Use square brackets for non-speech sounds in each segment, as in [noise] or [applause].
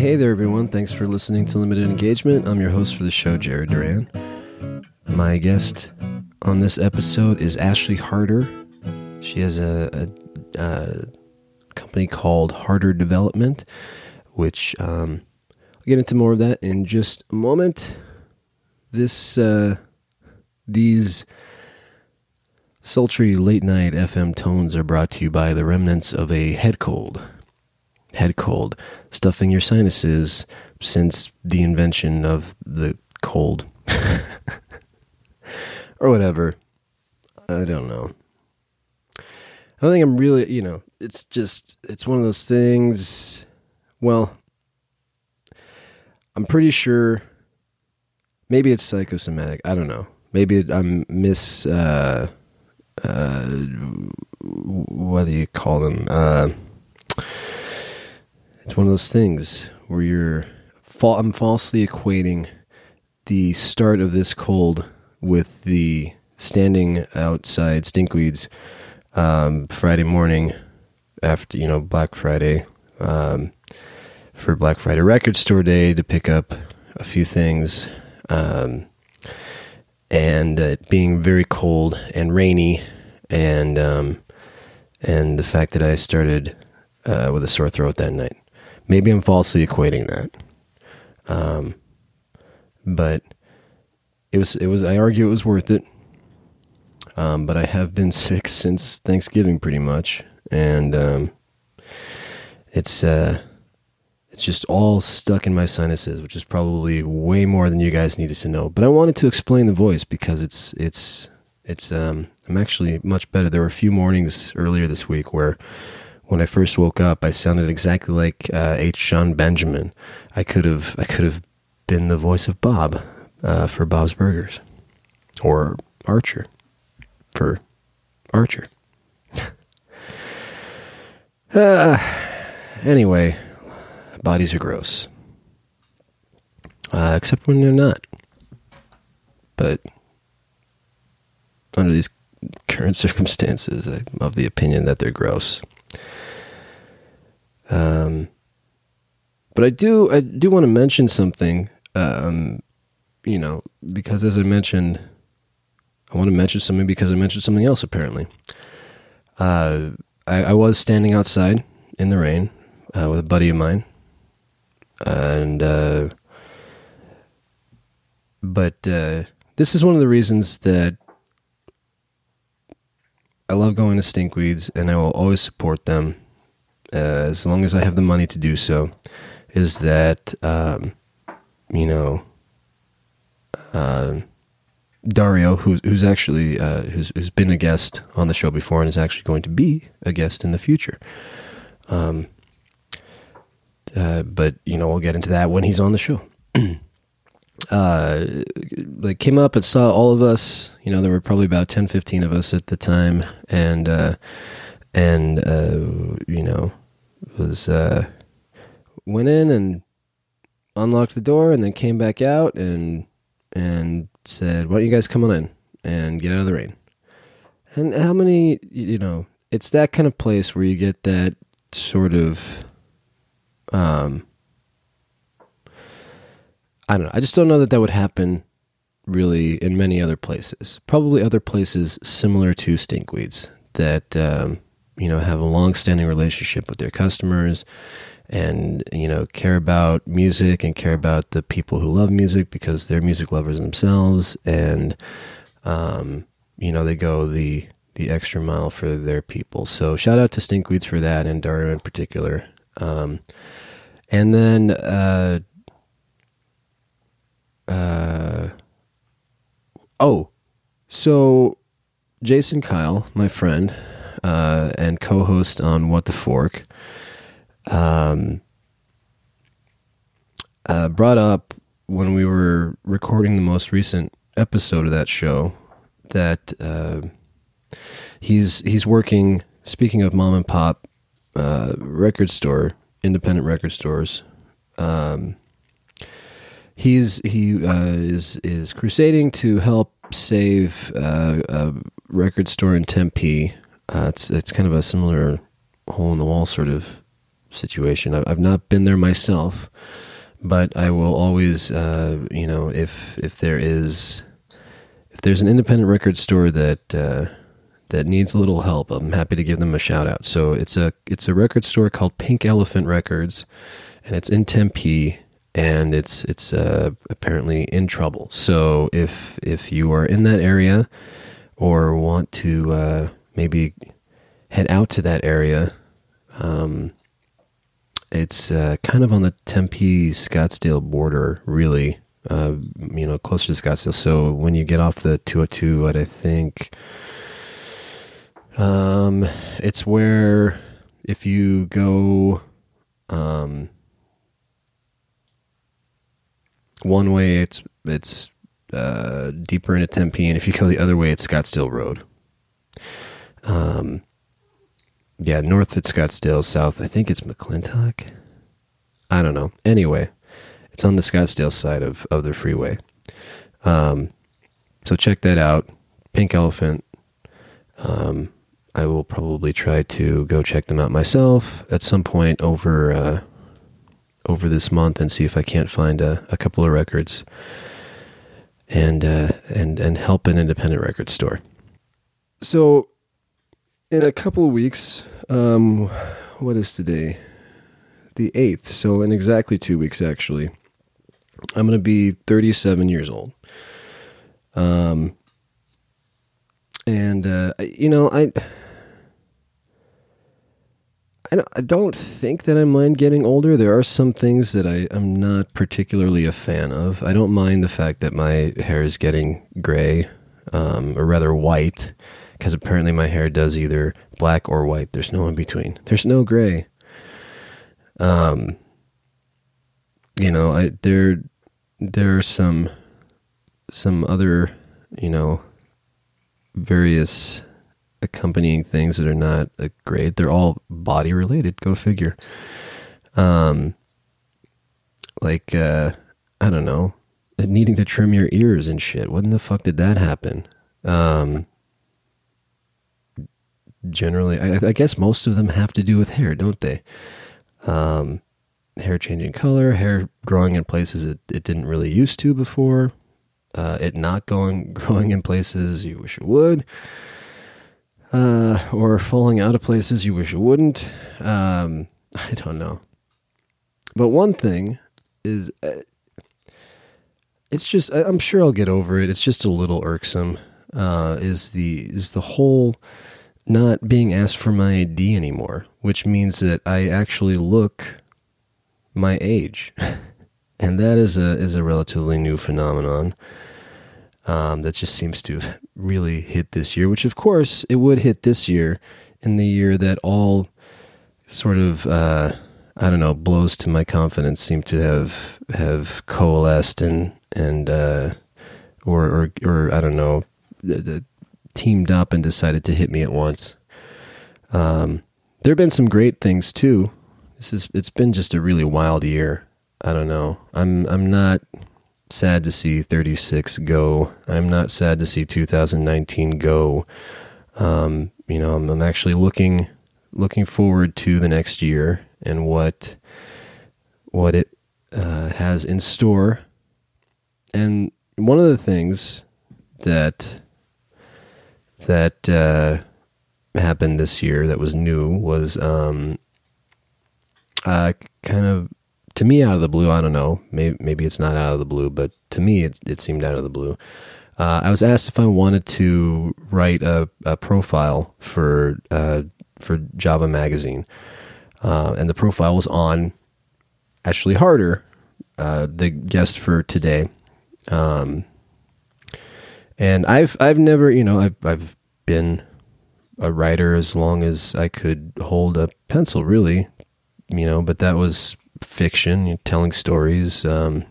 Hey there, everyone. Thanks for listening to Limited Engagement. I'm your host for the show, Jared Duran. My guest on this episode is Ashley Harder. She has a, a, a company called Harder Development, which um, I'll get into more of that in just a moment. This, uh, these sultry late night FM tones are brought to you by the remnants of a head cold head cold, stuffing your sinuses since the invention of the cold. [laughs] or whatever. I don't know. I don't think I'm really, you know, it's just, it's one of those things. Well, I'm pretty sure maybe it's psychosomatic. I don't know. Maybe I'm miss, uh, uh, what do you call them? Uh, it's one of those things where you're fa- I'm falsely equating the start of this cold with the standing outside stinkweeds um, Friday morning after you know Black Friday um, for Black Friday Record Store Day to pick up a few things, um, and it being very cold and rainy, and um, and the fact that I started uh, with a sore throat that night. Maybe I'm falsely equating that. Um, but it was it was I argue it was worth it. Um, but I have been [laughs] sick since Thanksgiving pretty much, and um, it's uh, it's just all stuck in my sinuses, which is probably way more than you guys needed to know. But I wanted to explain the voice because it's it's it's um, I'm actually much better. There were a few mornings earlier this week where when I first woke up, I sounded exactly like uh, H. Jon Benjamin. I could have I could have been the voice of Bob uh, for Bob's Burgers, or Archer for Archer. uh, [laughs] anyway, bodies are gross, uh, except when they're not. But under these current [laughs] circumstances, I'm of the opinion that they're gross. Um, but I do I do want to mention something. Um, you know, because as I mentioned, I want to mention something because I mentioned something else. Apparently, uh, I, I, was standing outside in the rain uh, with a buddy of mine, and uh, but uh, this is one of the reasons that I love going to Stinkweeds, and I will always support them uh, as long as I have the money to do so, is that um, you know uh, Dario, who's who's actually uh, who's who's been a guest on the show before and is actually going to be a guest in the future. Um, uh, but you know we'll get into that when he's on the show. [clears throat] uh, like came up and saw all of us. You know there were probably about 10, 15 of us at the time, and uh, and uh, you know was uh, went in and unlocked the door and then came back out and and said, "Why don't you guys come on in and get out of the rain?" And how many, you know, it's that kind of place where you get that sort of, um, I don't know. I just don't know that that would happen really in many other places. Probably other places similar to stinkweeds that um, you know have a long-standing relationship with their customers and you know care about music and care about the people who love music because they're music lovers themselves. And um, you know they go the the extra mile for their people. So shout out to stinkweeds for that and dario in particular. Um, and then uh, uh, oh so jason kyle my friend uh, and co-host on What the Fork, um, uh, brought up when we were recording the most recent episode of that show that uh, he's he's working. Speaking of mom and pop uh, record store, independent record stores, um, he's he uh, is is crusading to help save uh, a record store in Tempe uh, it's it's kind of a similar hole in the wall sort of situation. I've not been there myself, but I will always, uh, you know, if if there is if there's an independent record store that uh, that needs a little help, I'm happy to give them a shout out. So it's a it's a record store called Pink Elephant Records, and it's in Tempe, and it's it's uh, apparently in trouble. So if if you are in that area or want to uh, maybe head out to that area, um, it's uh, kind of on the Tempe Scottsdale border, really. Uh, you know, closer to Scottsdale. So when you get off the 202, what I think, um, it's where if you go, um, one way, it's it's uh, deeper into Tempe, and if you go the other way, it's Scottsdale Road. Um, yeah, north at Scottsdale, south, I think it's McClintock. I don't know. Anyway, it's on the Scottsdale side of, of the freeway. Um, so check that out. Pink Elephant. Um, I will probably try to go check them out myself at some point over uh, over this month and see if I can't find a, a couple of records and uh, and and help an independent record store. So in a couple of weeks, um, what is today? The 8th. So, in exactly two weeks, actually, I'm going to be 37 years old. Um, and, uh, you know, I. I don't think that I mind getting older. There are some things that I, am not particularly a fan of. I don't mind the fact that my hair is getting gray, um, or rather white because apparently my hair does either black or white. There's no in between. There's no gray. Um, you know, I there there are some some other you know various accompanying things that are not a great. They're all body related. Go figure. Um, like uh, I don't know, needing to trim your ears and shit. When the fuck did that happen? Um, generally. I, I, guess most of them have to do with hair, don't they? Um, hair changing color, hair growing in places it, it didn't really used to before, uh, it not going [laughs] growing in places you wish it would, uh, or falling out of places you wish it wouldn't. Um, I don't know. But one thing is, uh, it's just I'm sure I'll get over it. It's just a little irksome. Uh, is the is the whole not being asked for my ID anymore, which means that I actually look my age. [laughs] and that is a is a relatively new phenomenon um, that just seems to really hit this year. Which, of course, it would hit this year in the year that all sort of uh, I don't know blows to my confidence seem to have have coalesced and and uh, or or or I don't know the, the teamed up and decided to hit me at once. Um, there have been some great things too. This is it's been just a really wild year. I don't know. I'm I'm not sad to see 36 go. I'm not sad to see 2019 go. Um, you know, I'm, I'm actually looking looking forward to the next year and what what it uh, has in store. And one of the things that that uh, happened this year that was new was um, uh, kind of to me out of the blue. I don't know. Maybe maybe it's not out of the blue, but to me it it seemed out of the blue. Uh, I was asked if I wanted to write a, a profile for uh, for Java Magazine, uh, and the profile was on Ashley Harder, uh, the guest for today. Um, and I've I've never you know I've I've been a writer as long as I could hold a pencil, really, you know. But that was fiction, you know, telling stories, um,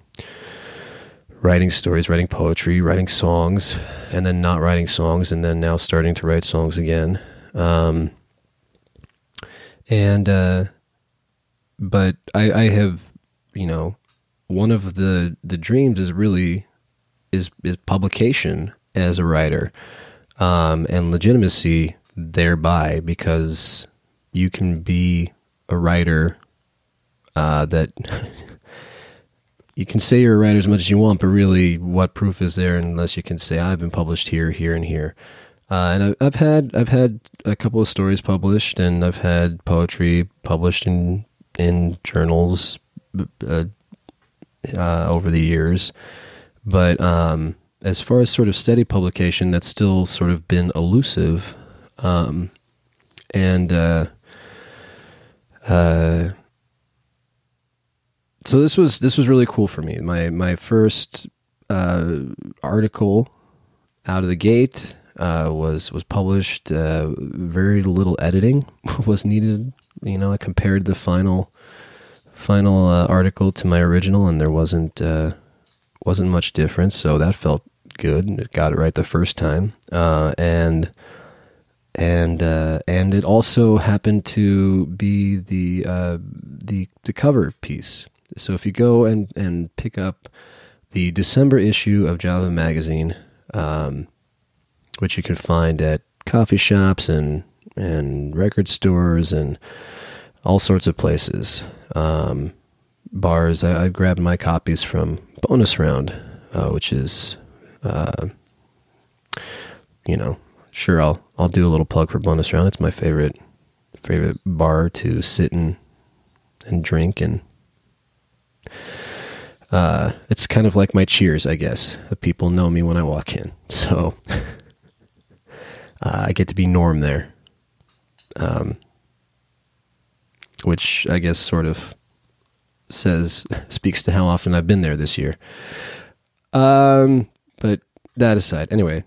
writing stories, writing poetry, writing songs, and then not writing songs, and then now starting to write songs again. Um, and uh, but I, I have, you know, one of the the dreams is really is is publication as a writer um, and legitimacy thereby because you can be a writer uh, that [laughs] you can say you're a writer as much as you want, but really, what proof is there unless you can say I've been published here, here, and here? Uh, and I've, had I've had a couple of stories published, and I've had poetry published in in journals uh, uh, over the years. But um, as far as sort of steady publication, that's still sort of been elusive. Um, and uh, uh, so this was this was really cool for me. My my first uh, article out of the gate uh, was was published. Uh, very little editing [laughs] was needed. You know, I compared the final final uh, article to my original, and there wasn't wasn't much difference. So that felt good. It got it right the first time, uh, and and uh, and it also happened to be the uh, the the cover piece. So if you go and and pick up the December issue of Java Magazine, um, which you can find at coffee shops and and record stores and all sorts of places, um, bars. I, I, grabbed my copies from Bonus Round, uh, which is, uh, you know, sure I'll I'll do a little plug for Bonus Round. It's my favorite favorite bar to sit and and drink and uh, it's kind of like my cheers, I guess. The people know me when I walk in, [laughs] so uh, I get to be norm there, um, which I guess sort of says [laughs] speaks to how often I've been there this year. Um, but that aside, anyway,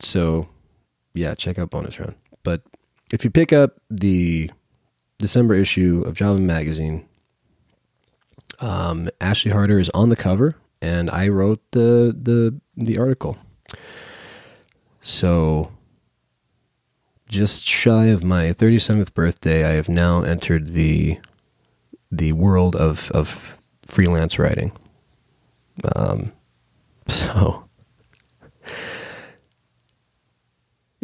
so yeah, check out bonus round. But if you pick up the December issue of Java Magazine, um, Ashley Harder is on the cover, and I wrote the the the article. So, just shy of my 37th birthday, I have now entered the the world of of freelance writing. Um, [laughs] so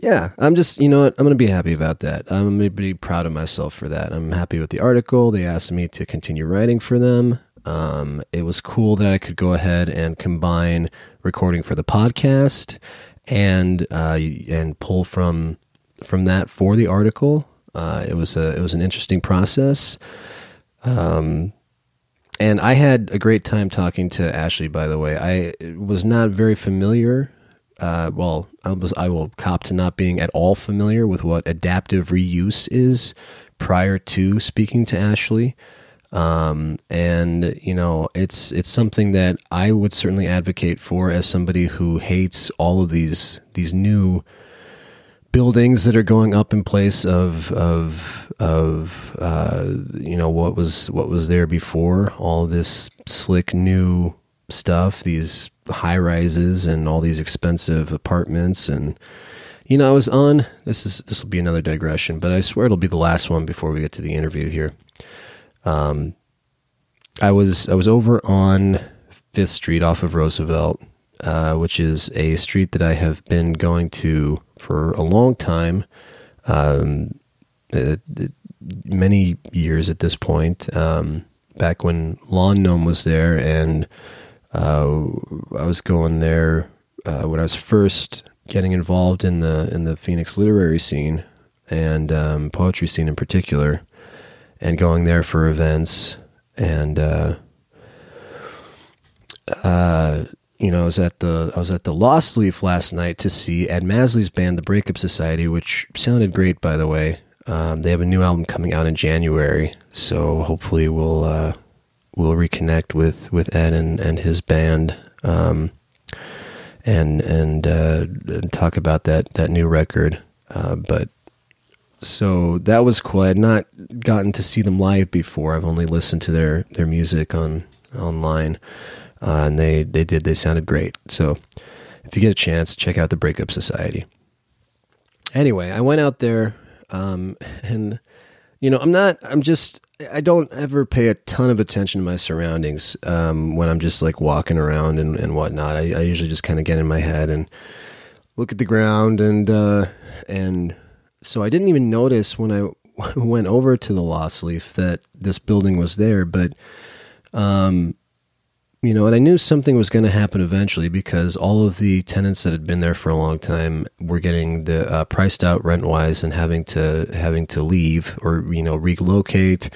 yeah, I'm just, you know what? I'm going to be happy about that. I'm going to be proud of myself for that. I'm happy with the article. They asked me to continue writing for them. Um, it was cool that I could go ahead and combine recording for the podcast and uh, and pull from from that for the article. Uh, it was a it was an interesting process. Um, and I had a great time talking to Ashley. By the way, I was not very familiar uh, well, I, was, I will cop to not being at all familiar with what adaptive reuse is prior to speaking to Ashley. Um, and you know, it's it's something that I would certainly advocate for as somebody who hates all of these these new buildings that are going up in place of of of uh, you know what was what was there before. All this slick new stuff, these high rises and all these expensive apartments and you know, I was on this is this will be another digression, but I swear it'll be the last one before we get to the interview here. Um I was I was over on Fifth Street off of Roosevelt, uh, which is a street that I have been going to for a long time, um, it, it, many years at this point. Um, back when Lawn Gnome was there, and uh, I was going there uh, when I was first getting involved in the in the Phoenix literary scene and um, poetry scene in particular, and going there for events and uh, uh, you know I was at the I was at the Lost Leaf last night to see Ed Masley's band, the Breakup Society, which sounded great by the way. Um, they have a new album coming out in January, so hopefully we'll uh, we'll reconnect with with Ed and and his band. Um, and and, uh, and talk about that that new record. Uh, but so that was cool. I had not gotten to see them live before. I've only listened to their their music on online, uh, and they they did they sounded great. So if you get a chance, check out the Breakup Society. Anyway, I went out there, um, [laughs] and you know, I'm not. I'm just I don't ever pay a ton of attention to my surroundings um, when I'm just like walking around and, and whatnot. I, I usually just kind of get in my head and look at the ground and uh, and so I didn't even notice when I [laughs] went over to the Lost Leaf that this building was there, but um, you know, and I knew something was going to happen eventually because all of the tenants that had been there for a long time were getting the uh, priced out rent wise and having to having to leave or you know relocate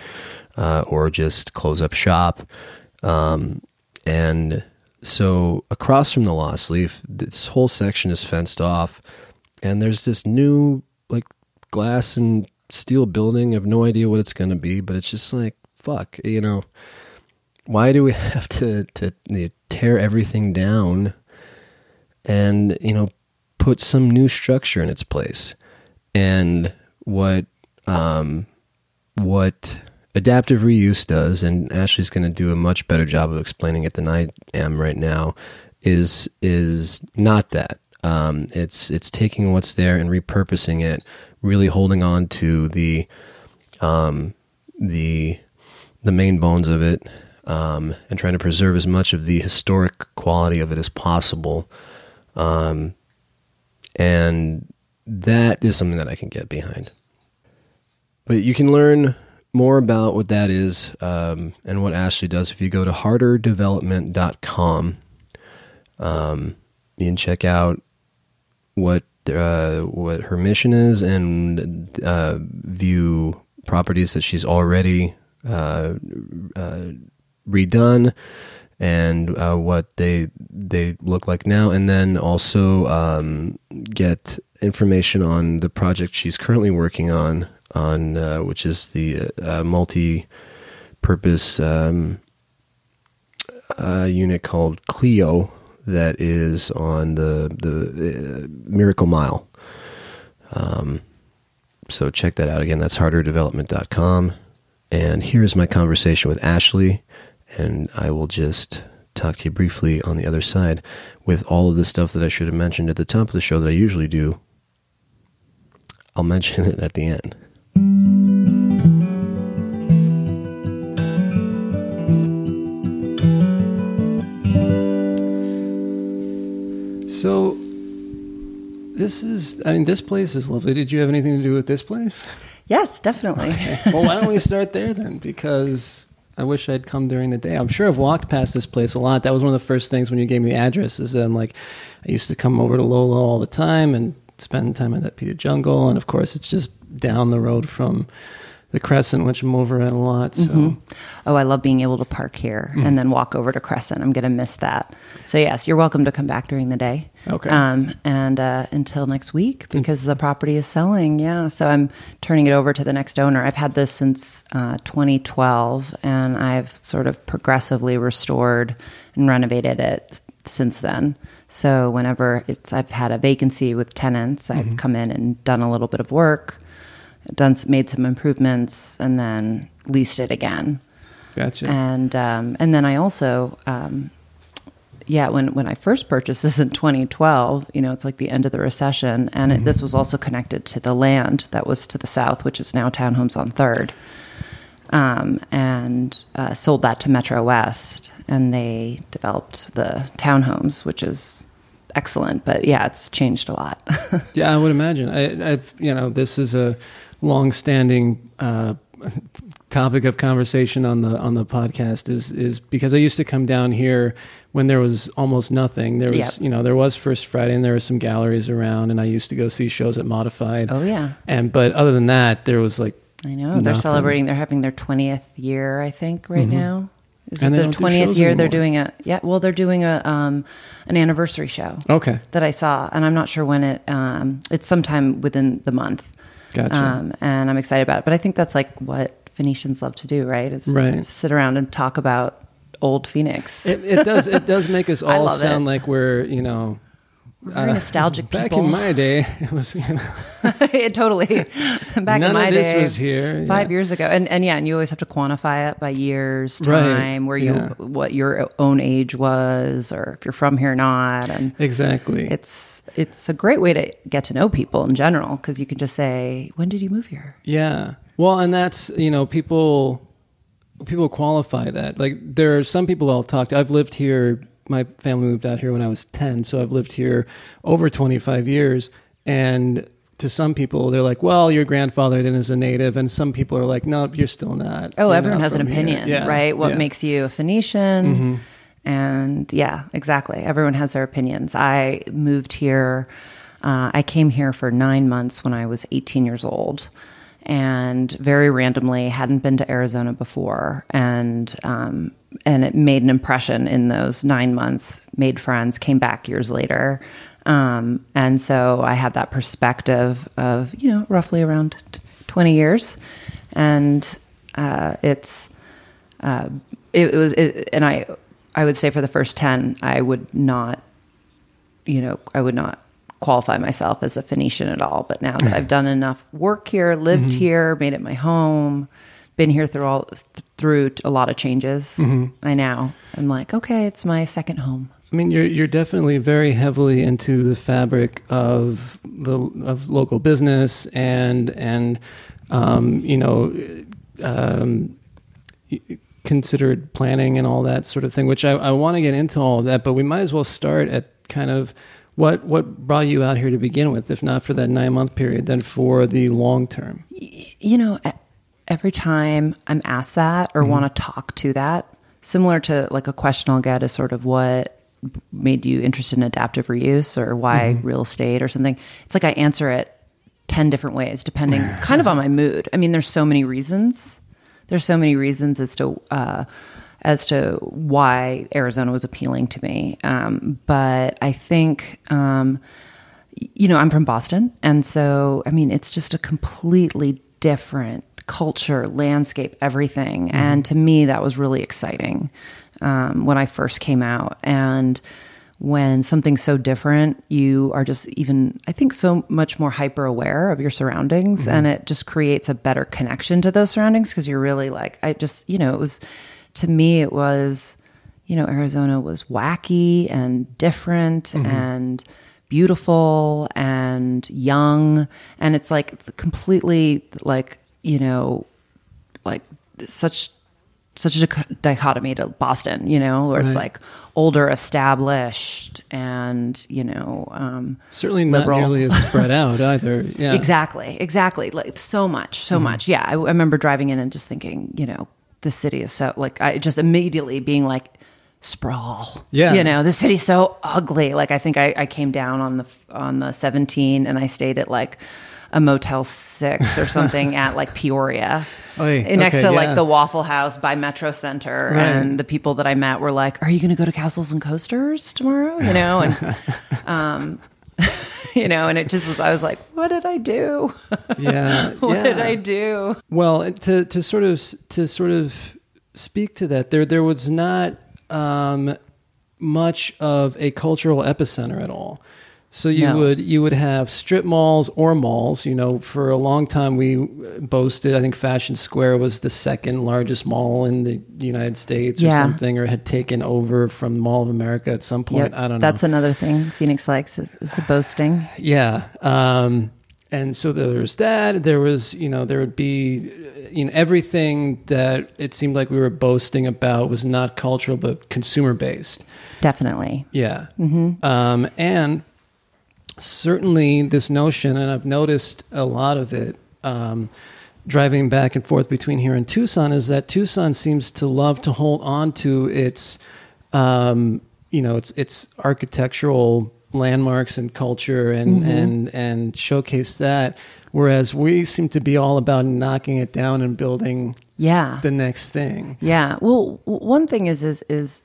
uh, or just close up shop. Um, and so across from the Lost Leaf, this whole section is fenced off, and there's this new like glass and steel building. I have no idea what it's going to be, but it's just like fuck, you know why do we [laughs] have to to you know, tear everything down and you know put some new structure in its place? And what um what adaptive reuse does and ashley's going to do a much better job of explaining it than i am right now is is not that. Um it's it's taking what's there and repurposing it really holding on to the um the the main bones of it um, and trying to preserve as much of the historic quality of it as possible. Um, and that is something that I can get behind. But you can learn more about what that is um, and what Ashley does if you go to harderdevelopment.com. Um, you can check out what uh, what her mission is and uh, view properties that she's already uh, uh redone and uh, what they they look like now, and then also um, get information on the project she's currently working on, on uh, which is the uh, multi-purpose um, uh, unit called Clio that is on the the uh, Miracle Mile. Um, so check that out again. That's harderdevelopment.com. And here's my conversation with Ashley and I will just talk to you briefly on the other side with all of the stuff that I should have mentioned at the top of the show that I usually do. I'll mention [laughs] it at the end. So, this is, I mean, this place is lovely. Did you have anything to do with this place? Yes, definitely. Okay. Well, why don't we start there then? Because I wish I'd come during the day. I'm sure I've walked past this place a lot. That was one of the first things when you gave me the address. Is that I'm like, I used to come over to Lola all the time and spend time at that Pita Jungle, and of course, it's just down the road from the Crescent, which I'm over at a lot. So. Mm-hmm. Oh, I love being able to park here mm. and then walk over to Crescent. I'm going to miss that. So yes, you're welcome to come back during the day. Okay. Um, and uh, until next week because the property is selling. Yeah. So I'm turning it over to the next owner. I've had this since uh, 2012, and I've sort of progressively restored and renovated it since then. So whenever it's I've had a vacancy with tenants, I've mm-hmm. come in and done a little bit of work done made some improvements, and then leased it again. Gotcha. And um, and then I also. Um, yeah, when, when I first purchased this in 2012, you know, it's like the end of the recession. And mm-hmm. it, this was also connected to the land that was to the south, which is now townhomes on third. Um, and uh, sold that to Metro West. And they developed the townhomes, which is excellent. But yeah, it's changed a lot. [laughs] yeah, I would imagine. I, I, you know, this is a long-standing uh, topic of conversation on the on the podcast is is because I used to come down here when there was almost nothing. There was yep. you know there was First Friday and there were some galleries around, and I used to go see shows at Modified. Oh yeah. And but other than that, there was like I know nothing. they're celebrating. They're having their twentieth year, I think, right mm-hmm. now. Is and it their twentieth year? Anymore. They're doing a yeah. Well, they're doing a um, an anniversary show. Okay. That I saw, and I'm not sure when it. Um, it's sometime within the month. Gotcha. Um, and I'm excited about it. But I think that's like what Phoenicians love to do, right? Is right. sit around and talk about old Phoenix. It, it does. It does make us [laughs] all sound it. like we're you know very uh, nostalgic back people. in my day, [laughs] it was you know [laughs] it totally [laughs] back in my day was here five yeah. years ago, and and yeah, and you always have to quantify it by years time, right. where you yeah. what your own age was, or if you're from here or not, and exactly. It's it's a great way to get to know people in general because you can just say, when did you move here? Yeah, well, and that's you know people people qualify that like there are some people I'll talk to. I've lived here my family moved out here when I was 10, so I've lived here over 25 years. And to some people, they're like, "Well, your grandfather then is a native," and some people are like, "No, you're still not." Oh, You're everyone not has an opinion, Yeah, right? What yeah. Mm-hmm. makes you a Phoenician? And yeah, exactly. Everyone has their opinions. I moved here. Uh, I came here for nine months when I was 18 years old, and very randomly hadn't been to Arizona before, and um, and it made an impression in those nine months. Made friends, came back years later. Um, and so I had that perspective of, you know, roughly around t- 20 years. And uh, it's, uh, it, it was, it, and I, I would say for the first 10, I would not, you know, I would not qualify myself as a Phoenician at all. But now that I've [laughs] done enough work here, lived here, made it my home, been here through all, through a lot of changes, I now I'm like, okay, it's my second home. I mean, you're you're definitely very heavily into the fabric of the of local business and and um, you know um, considered planning and all that sort of thing. Which I, I want to get into all that, but we might as well start at kind of what what brought you out here to begin with, if not for that nine month period, then for the long term. you know, every time I'm asked that or want to talk to that, similar to like a question I'll get is sort of what made you interested in adaptive reuse or why real estate or something. It's like I answer it 10 different ways depending [laughs] kind of on my mood. I mean, there's so many reasons. There's so many reasons as to uh, as to why Arizona was appealing to me. Um, but I think um, you know, I'm from Boston. And so, I mean, it's just a completely different culture, landscape, everything. Mm-hmm. And to me, that was really exciting um, when I first came out. And when something's so different, you are just even, I think, so much more hyper aware of your surroundings. Mm-hmm. And it just creates a better connection to those surroundings because you're really like, I just, you know, it was, to me, it was, you know, Arizona was wacky and different mm-hmm. and beautiful and young. And it's like completely like, you know, like such such a dichotomy to Boston, you know, where it's like older, established, and you know, um, Certainly not Liberal. nearly as spread [laughs] out either. Yeah, Exactly, exactly. Like so much, so Mm-hmm. much. Yeah, I, I remember driving in and just thinking, you know, the city is so like I just immediately being like sprawl. Yeah. you know, the city's so ugly. Like I think I, I came down on the on the seventeen and I stayed at like a Motel Six or something at like Peoria, [laughs] Oy, next okay, to yeah. like the Waffle House by Metro Center. Right. And the people that I met were like, "Are you going to go to Castles and Coasters tomorrow?" You know, and [laughs] um, [laughs] you know, and it just was. I was like, "What did I do? yeah. what yeah. did I do?" Well, to to sort of to sort of speak to that, there there was not um, much of a cultural epicenter at all. So you No. would you would have strip malls or malls. You know, for a long time we boasted. I think Fashion Square was the second largest mall in the United States or something, or had taken over from Mall of America at some point. Yep, I don't know. That's another thing Phoenix likes is, is the boasting. Yeah. Um, and so there was that. There was, you know, there would be, you know, everything that it seemed like we were boasting about was not cultural but consumer based. Definitely. Yeah. Um, and certainly this notion, and I've noticed a lot of it um, driving back and forth between here and Tucson, is that Tucson seems to love to hold on to its, um, you know, its its architectural landmarks and culture and and and showcase that, whereas we seem to be all about knocking it down and building Yeah. the next thing. Yeah. Well, one thing is, is, is,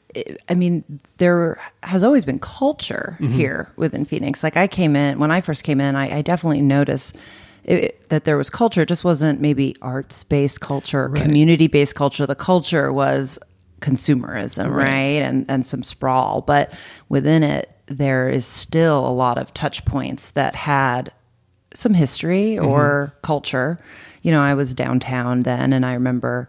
I mean, there has always been culture Mm-hmm. here within Phoenix. Like I came in, when I first came in, I, I definitely noticed it, that there was culture. It just wasn't maybe arts based culture, Right. community based culture. The culture was consumerism, right? And, and some sprawl. But within it, there is still a lot of touch points that had some history or culture. You know, I was downtown then and I remember,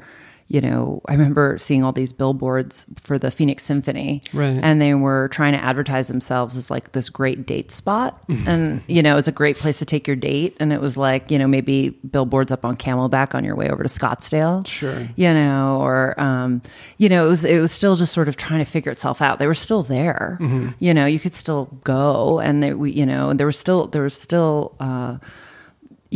you know, I remember seeing all these billboards for the Phoenix Symphony. Right. And they were trying to advertise themselves as like this great date spot. and, you know, it's a great place to take your date. And it was like, you know, maybe billboards up on Camelback on your way over to Scottsdale. Sure. You know, or um, you know, it was it was still just sort of trying to figure itself out. They were still there. You know, you could still go and they we you know, there was still there was still uh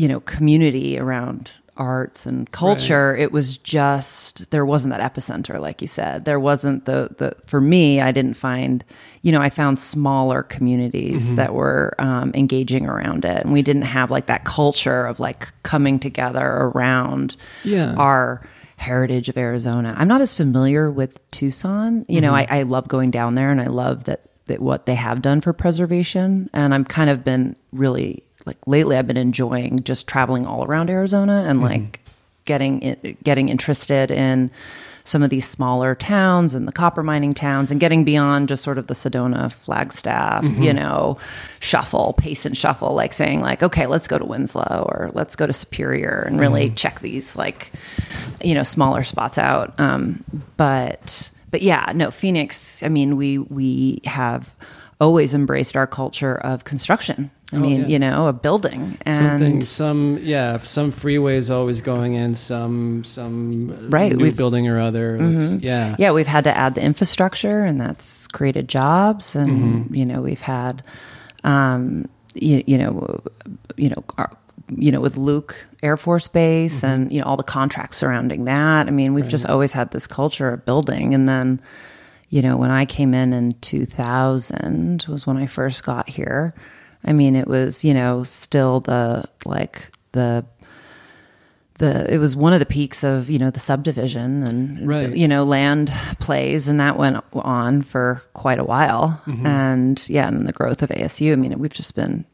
you know, community around arts and culture. It was just there wasn't that epicenter, like you said. There wasn't the the for me. I didn't find, you know, I found smaller communities Mm-hmm. that were um, engaging around it, and we didn't have like that culture of like coming together around Yeah. our heritage of Arizona. I'm not as familiar with Tucson. You know, I, I love going down there, and I love that that what they have done for preservation. And I'm kind of been really like lately. I've been enjoying just traveling all around Arizona and mm-hmm. like getting in, getting interested in some of these smaller towns and the copper mining towns and getting beyond just sort of the Sedona Flagstaff, you mm-hmm. know, shuffle, pace and shuffle, like saying like, okay, let's go to Winslow or let's go to Superior and really mm-hmm. check these like, you know, smaller spots out. Um, but, but yeah, no, Phoenix, I mean, we, we have always embraced our culture of construction. I mean, yeah. you know, a building and Something, some, yeah, some freeways always going in, some, some Right, new Mm-hmm. building or other. That's- Yeah, yeah, we've had to add the infrastructure, and that's created jobs. And Mm-hmm. you know, we've had, um, you, you know, you know, our, you know, with Luke Air Force Base, Mm-hmm. and you know, all the contracts surrounding that. I mean, we've just always had this culture of building, and then. You know, when I came in in 2000 was when I first got here. I mean, it was, you know, still the like the the it was one of the peaks of you know the subdivision and Right. you know land plays and that went on for quite a while Mm-hmm. and yeah and the growth of ASU I mean we've just been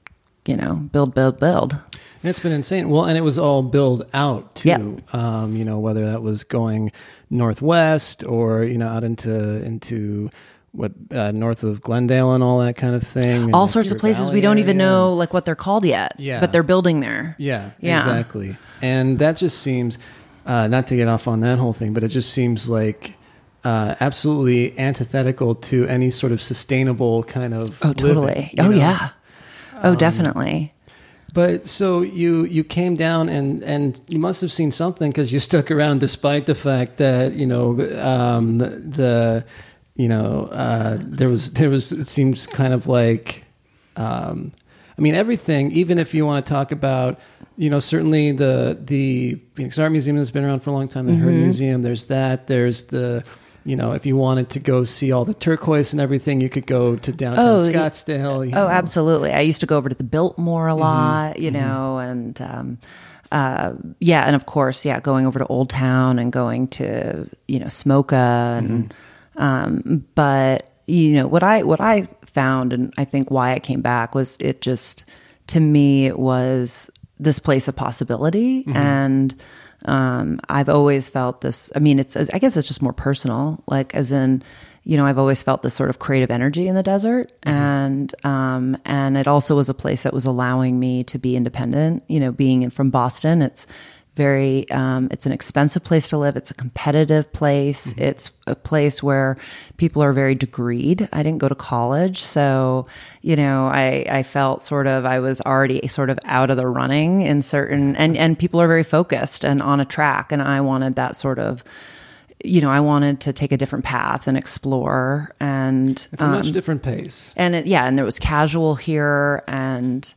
you know build build build And it's been insane. Well, and it was all build out too. Yeah. Um, you know, whether that was going northwest or you know out into into what uh, north of Glendale and all that kind of thing. all sorts of places we don't even know like what they're called yet Yeah. but they're building there Yeah, Yeah. exactly. And that just seems, uh, not to get off on that whole thing, but it just seems like uh, absolutely antithetical to any sort of sustainable kind of. oh totally you oh know? yeah oh Um, definitely But so you you came down and and you must have seen something because you stuck around despite the fact that you know um, the, the you know uh, there was there was it seems kind of like um, I mean everything even if you want to talk about you know certainly the the Phoenix Art Museum has been around for a long time the Heard Museum there's that there's the you know, if you wanted to go see all the turquoise and everything, you could go to downtown Oh, Scottsdale. you Oh, know. absolutely. I used to go over to the Biltmore a Mm-hmm. lot, you know, and um, uh, yeah, and of course, yeah, going over to Old Town and going to you know SMoCA and Mm-hmm. Um, but you know what I what I found and I think why I came back was it just to me it was this place of possibility Mm-hmm. and um, I've always felt this. I mean, it's I guess it's just more personal, like as in, you know, I've always felt this sort of creative energy in the desert, and um, and it also was a place that was allowing me to be independent. You know, being in, from Boston, it's very um, it's an expensive place to live. It's a competitive place. It's a place where people are very degreed. I didn't go to college so you know i i felt sort of i was already sort of out of the running in certain and and people are very focused and on a track and i wanted that sort of you know i wanted to take a different path and explore and It's a much different pace. and it, yeah, and there was casual here and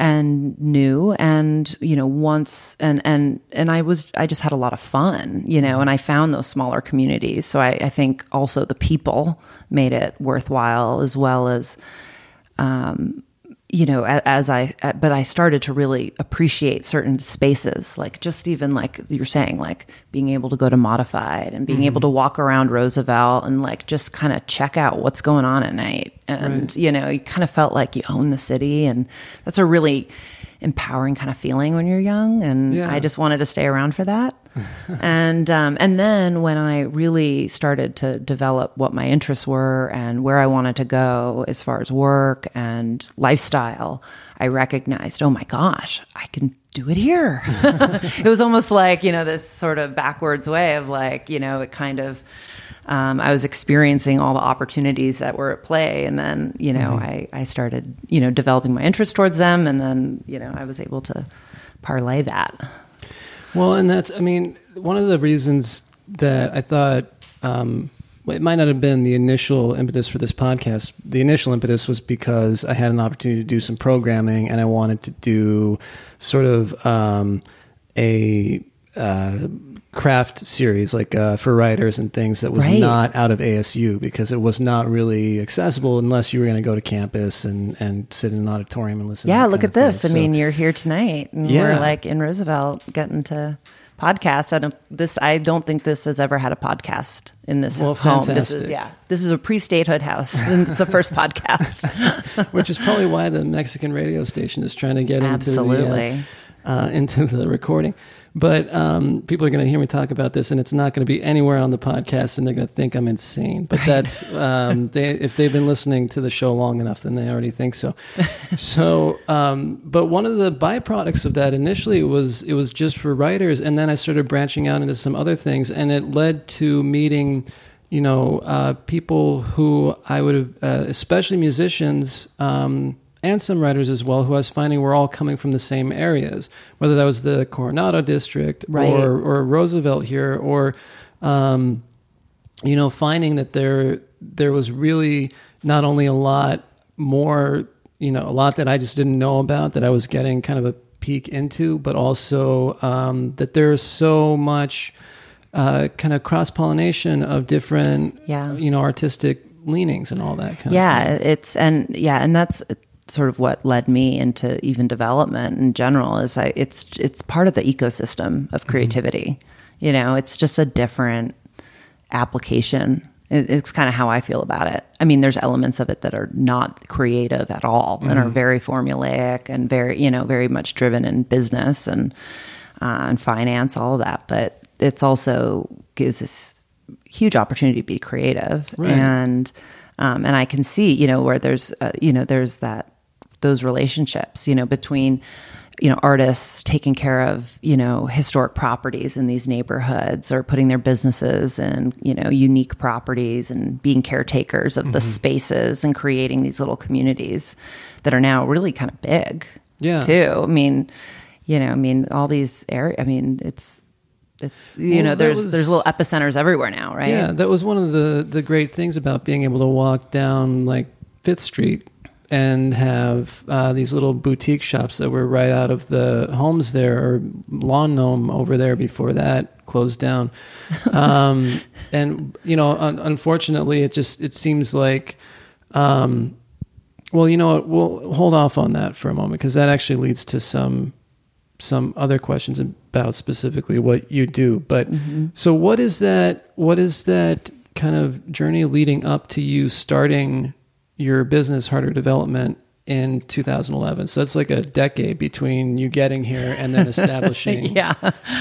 and new and you know once and and and I was I just had a lot of fun you know and I found those smaller communities. So I, I think also the people made it worthwhile as well as um you know as I uh, but I started to really appreciate certain spaces like just even like you're saying like being able to go to modified and being able mm-hmm. to walk around Roosevelt and like just kind of check out what's going on at night. And you know you kind of felt like you own the city and that's a really empowering kind of feeling when you're young and Yeah. I just wanted to stay around for that [laughs] and um, and then when I really started to develop what my interests were and where I wanted to go as far as work and lifestyle, I recognized, oh my gosh, I can do it here. [laughs] it was almost like you know this sort of backwards way of like you know it kind of. Um, I was experiencing all the opportunities that were at play, and then you know I, I started you know developing my interest towards them, and then you know I was able to parlay that. Well, and that's, I mean, one of the reasons that I thought um, well, it might not have been the initial impetus for this podcast. The initial impetus was because I had an opportunity to do some programming, and I wanted to do sort of um, a uh, craft series, like uh, for writers and things that was Right. not out of ASU because it was not really accessible unless you were going to go to campus and and sit in an auditorium and listen. Yeah, look at this. I mean, you're here tonight, and Yeah. we're like in Roosevelt getting to podcasts. And this, I don't think this has ever had a podcast in this Well, home. This is yeah, this is a pre-statehood house, and [laughs] it's the first podcast. [laughs] which is probably why the Mexican radio station is trying to get Absolutely. into the, uh, uh, into the recording. But um, people are going to hear me talk about this, and it's not going to be anywhere on the podcast, and they're going to think I'm insane. But that's um, [laughs] they, if they've been listening to the show long enough, then they already think so. [laughs] so, um, but one of the byproducts of that initially was it was just for writers, and then I started branching out into some other things, and it led to meeting you know, uh, people who I would have, uh, especially musicians um, and some writers as well, who I was finding were all coming from the same areas, whether that was the Coronado district Right. or, or Roosevelt here, or, um, you know, finding that there there was really not only a lot more, you know, a lot that I just didn't know about that I was getting kind of a peek into, but also um, that there's so much uh, kind of cross pollination of different, Yeah. you know, artistic leanings and all that kind yeah, of yeah it's and yeah, and that's sort of what led me into even development in general. Is I it's it's part of the ecosystem of creativity. You know, it's just a different application. It, it's kind of how I feel about it. I mean, there's elements of it that are not creative at all and are very formulaic and very, you know, very much driven in business and uh, and finance, all of that. But it's also gives this huge opportunity to be creative Right. and um, and I can see, you know, where there's, uh, you know, there's that those relationships, you know, between you know artists taking care of you know historic properties in these neighborhoods or putting their businesses in you know unique properties and being caretakers of the mm-hmm. spaces and creating these little communities that are now really kind of big Yeah. too. I mean you know i mean all these areas i mean it's it's you Well, know there's was- there's little epicenters everywhere now right? Yeah, that was one of the the great things about being able to walk down like Fifth Street and have uh, these little boutique shops that were right out of the homes there, or Lawn Gnome over there before that closed down. [laughs] Um, and you know, un- unfortunately, it just it seems like. Um, well, you know what? We'll hold off on that for a moment because that actually leads to some some other questions about specifically what you do. But so what is that what is that kind of journey leading up to you starting your business harder development in 2011? So it's like a decade between you getting here and then [laughs] establishing yeah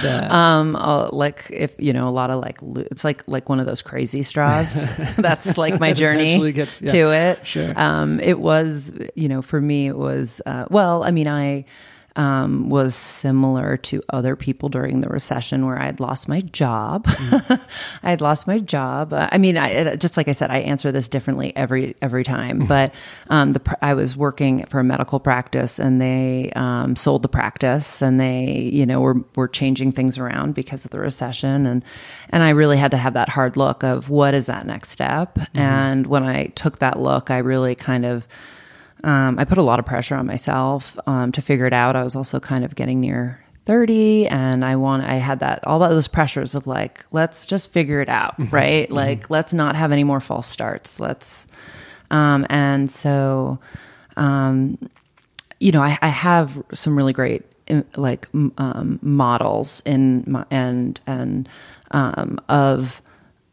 that. um uh, like if you know a lot of like it's like like one of those crazy straws [laughs] that's like my journey gets- yeah, to it sure. um it was you know for me it was uh, well i mean i um, was similar to other people during the recession where I had lost my job. [laughs] I had lost my job. Uh, I mean, I, it, just like I said, I answer this differently every every time. But um, the I was working for a medical practice, and they um, sold the practice, and they you know were were changing things around because of the recession, and and I really had to have that hard look of what is that next step. And when I took that look, I really kind of um, I put a lot of pressure on myself um, to figure it out. I was also kind of getting near 30 and I want I had that all those pressures of like let's just figure it out, right? Like let's not have any more false starts. Let's um, and so um, you know, I, I have some really great uh, like um, models in my, and and um, of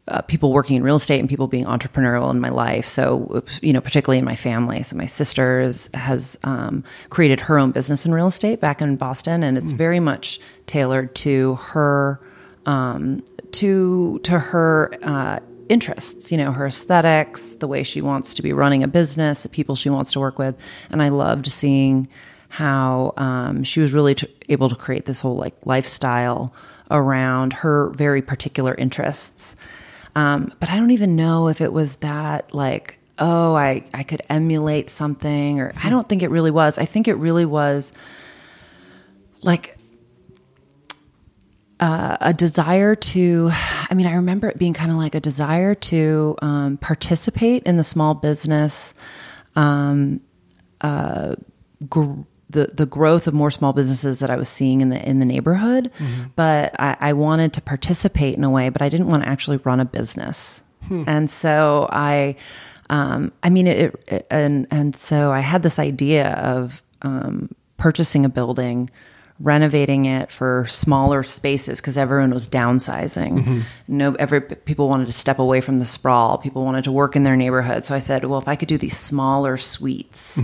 uh, people working in real estate and people being entrepreneurial in my life. So, you know, particularly in my family. So, my sister is, has um, created her own business in real estate back in Boston, and it's very much tailored to her um, to to her. Uh, interests you know her aesthetics the way she wants to be running a business the people she wants to work with and i loved seeing how um, she was really t- able to create this whole like lifestyle around her very particular interests um, but I don't even know if it was that like, oh, I, I could emulate something, or I don't think it really was. I think it really was like uh, a desire to I mean, I remember it being kind of like a desire to um, participate in the small business, um, uh, the the growth of more small businesses that I was seeing in the in the neighborhood. But I, I wanted to participate in a way, but I didn't want to actually run a business. And so I, um, I mean, it, it, and and so I had this idea of um, purchasing a building renovating it for smaller spaces because everyone was downsizing. No, every people wanted to step away from the sprawl. People wanted to work in their neighborhood. So I said, well, if I could do these smaller suites,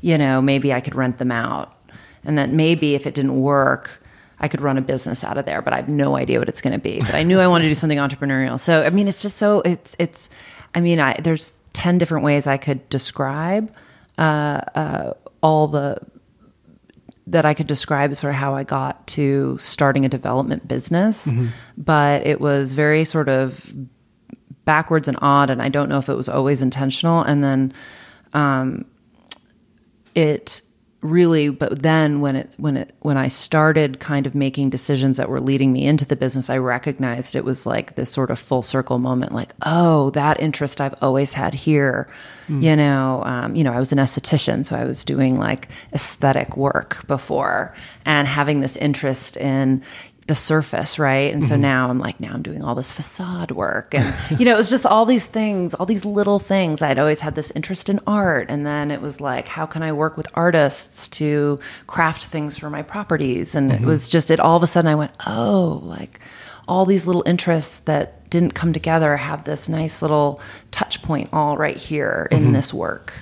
you know, maybe I could rent them out, and that maybe if it didn't work. I could run a business out of there, but I have no idea what it's going to be. But I knew I wanted to do something entrepreneurial. So, I mean, it's just so it's it's. I mean, I there's ten different ways I could describe uh, uh, all the that I could describe sort of how I got to starting a development business, but it was very sort of backwards and odd, and I don't know if it was always intentional. And then um, it really, but then when it when it when I started kind of making decisions that were leading me into the business, I recognized it was like this sort of full circle moment. Like, oh, that interest I've always had here. You know, um, you know, I was an esthetician, so I was doing like aesthetic work before, and having this interest in the surface, right? And so mm-hmm. now I'm like, now I'm doing all this facade work. And, you know, it was just all these things, all these little things. I'd always had this interest in art. And then it was like, how can I work with artists to craft things for my properties? And it mm-hmm. was just, it all of a sudden I went, oh, like all these little interests that didn't come together have this nice little touch point all right here in mm-hmm. this work.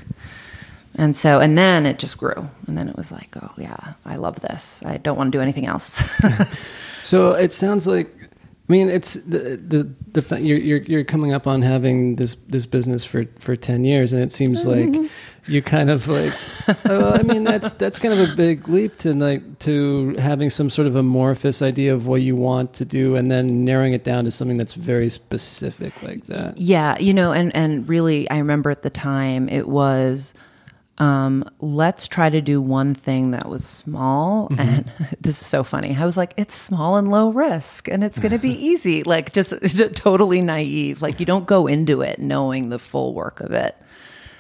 And so, and then it just grew. And then it was like, oh, yeah, I love this. I don't want to do anything else. [laughs] So it sounds like, I mean, it's the the, the you're, you're you're coming up on having this this business for for ten years, and it seems mm-hmm. like you kind of like. oh, I mean, that's that's kind of a big leap to like to having some sort of amorphous idea of what you want to do, and then narrowing it down to something that's very specific like that. yeah, you know, and, and really, I remember at the time it was, um, let's try to do one thing that was small. And [laughs] this is so funny. I was like, it's small and low risk and it's going to be [laughs] easy. Like, just, [laughs] just totally naive. Like, you don't go into it knowing the full work of it.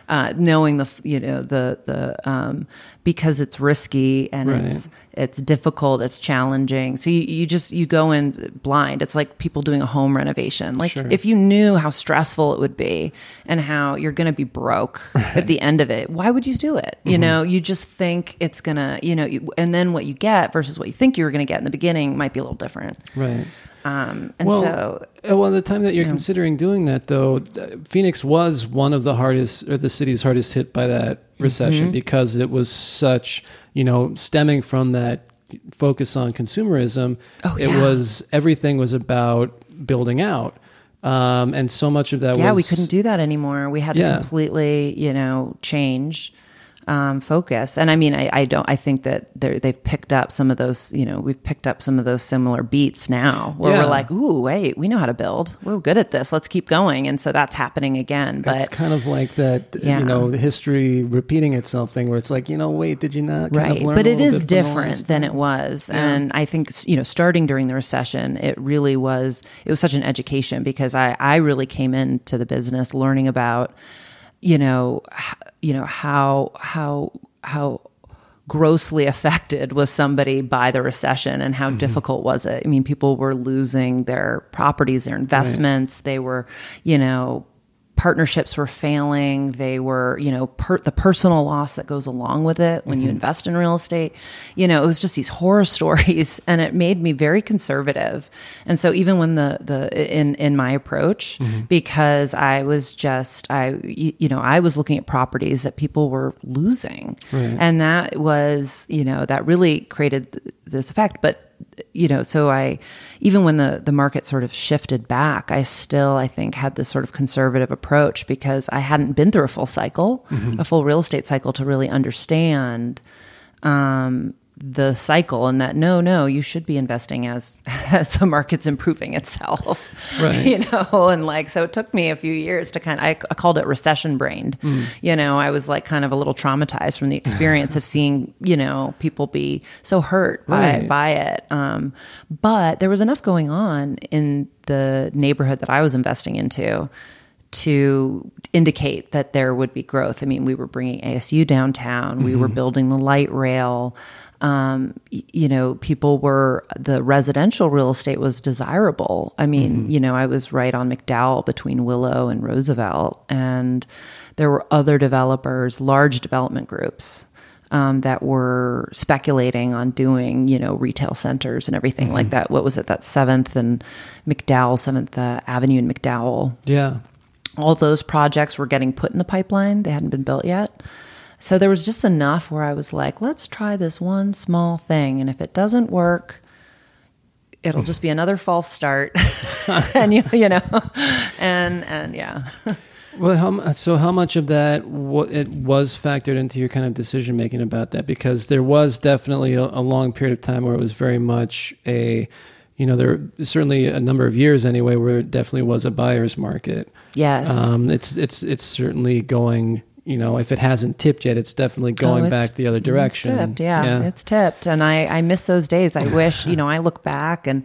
Uh, knowing the you know the the um, because it's risky and Right. it's it's difficult it's challenging so you, you just you go in blind it's like people doing a home renovation like Sure. if you knew how stressful it would be and how you're going to be broke [laughs] at the end of it why would you do it Mm-hmm. you know you just think it's going to you know you, and then what you get versus what you think you were going to get in the beginning might be a little different Right. Um, and well, so uh, well, the time that you're considering doing that, though, Phoenix was one of the hardest, or the city's hardest hit by that recession Mm-hmm. because it was such, you know, stemming from that focus on consumerism. Oh, it was everything was about building out, um, and so much of that yeah was we couldn't do that anymore we had Yeah. to completely you know change um, focus. And i mean I, I don't i think that they're, they've picked up some of those you know we've picked up some of those similar beats now where Yeah. we're like ooh wait we know how to build. We're good at this. Let's keep going. And so that's happening again But It's kind of like that, Yeah. you know, history repeating itself thing, where it's like, you know, wait, did you not? Kind right. of learn but it is bit from the different than it was. And i think you know starting during the recession it really was it was such an education because i i really came into the business learning about you know you know how how how grossly affected was somebody by the recession and how mm-hmm. difficult was it? I mean people were losing their properties their investments. They were you know partnerships were failing. They were you know per, the personal loss that goes along with it when you mm-hmm. invest in real estate. You know it was just these horror [laughs] stories and it made me very conservative. And so even when the the in in my approach mm-hmm. because i was just i you know i was looking at properties that people were losing. And that was you know that really created this effect. But you know so i even when the the market sort of shifted back i still i think had this sort of conservative approach because i hadn't been through a full cycle a full real estate cycle to really understand um the cycle and that no no you should be investing as [laughs] as the market's improving itself Right. [laughs] you know and like so it took me a few years to kind of i, I called it recession brained you know i was like kind of a little traumatized from the experience of seeing you know people be so hurt by Right. by it um but there was enough going on in the neighborhood that i was investing into to indicate that there would be growth. I mean, we were bringing ASU downtown, we were building the light rail. Um, you know, people were the residential real estate was desirable. I mean, you know, I was right on McDowell between Willow and Roosevelt, and there were other developers, large development groups. Um, that were speculating on doing, you know, retail centers and everything like that. What was it? That Seventh and McDowell, Seventh uh, Avenue and McDowell Yeah. all those projects were getting put in the pipeline. They hadn't been built yet. So there was just enough where I was like, let's try this one small thing. And if it doesn't work, it'll just be another false start. [laughs] and you, you know, and, and yeah. Well, how, so how much of that it was factored into your kind of decision making about that? Because there was definitely a, a long period of time where it was very much a, you know, there certainly a number of years anyway where it definitely was a buyer's market. Yes. Um, it's it's it's certainly going. You know, if it hasn't tipped yet, it's definitely going Oh, it's- back the other direction. It's tipped, yeah, it's tipped, and I I miss those days. I wish you know I look back and.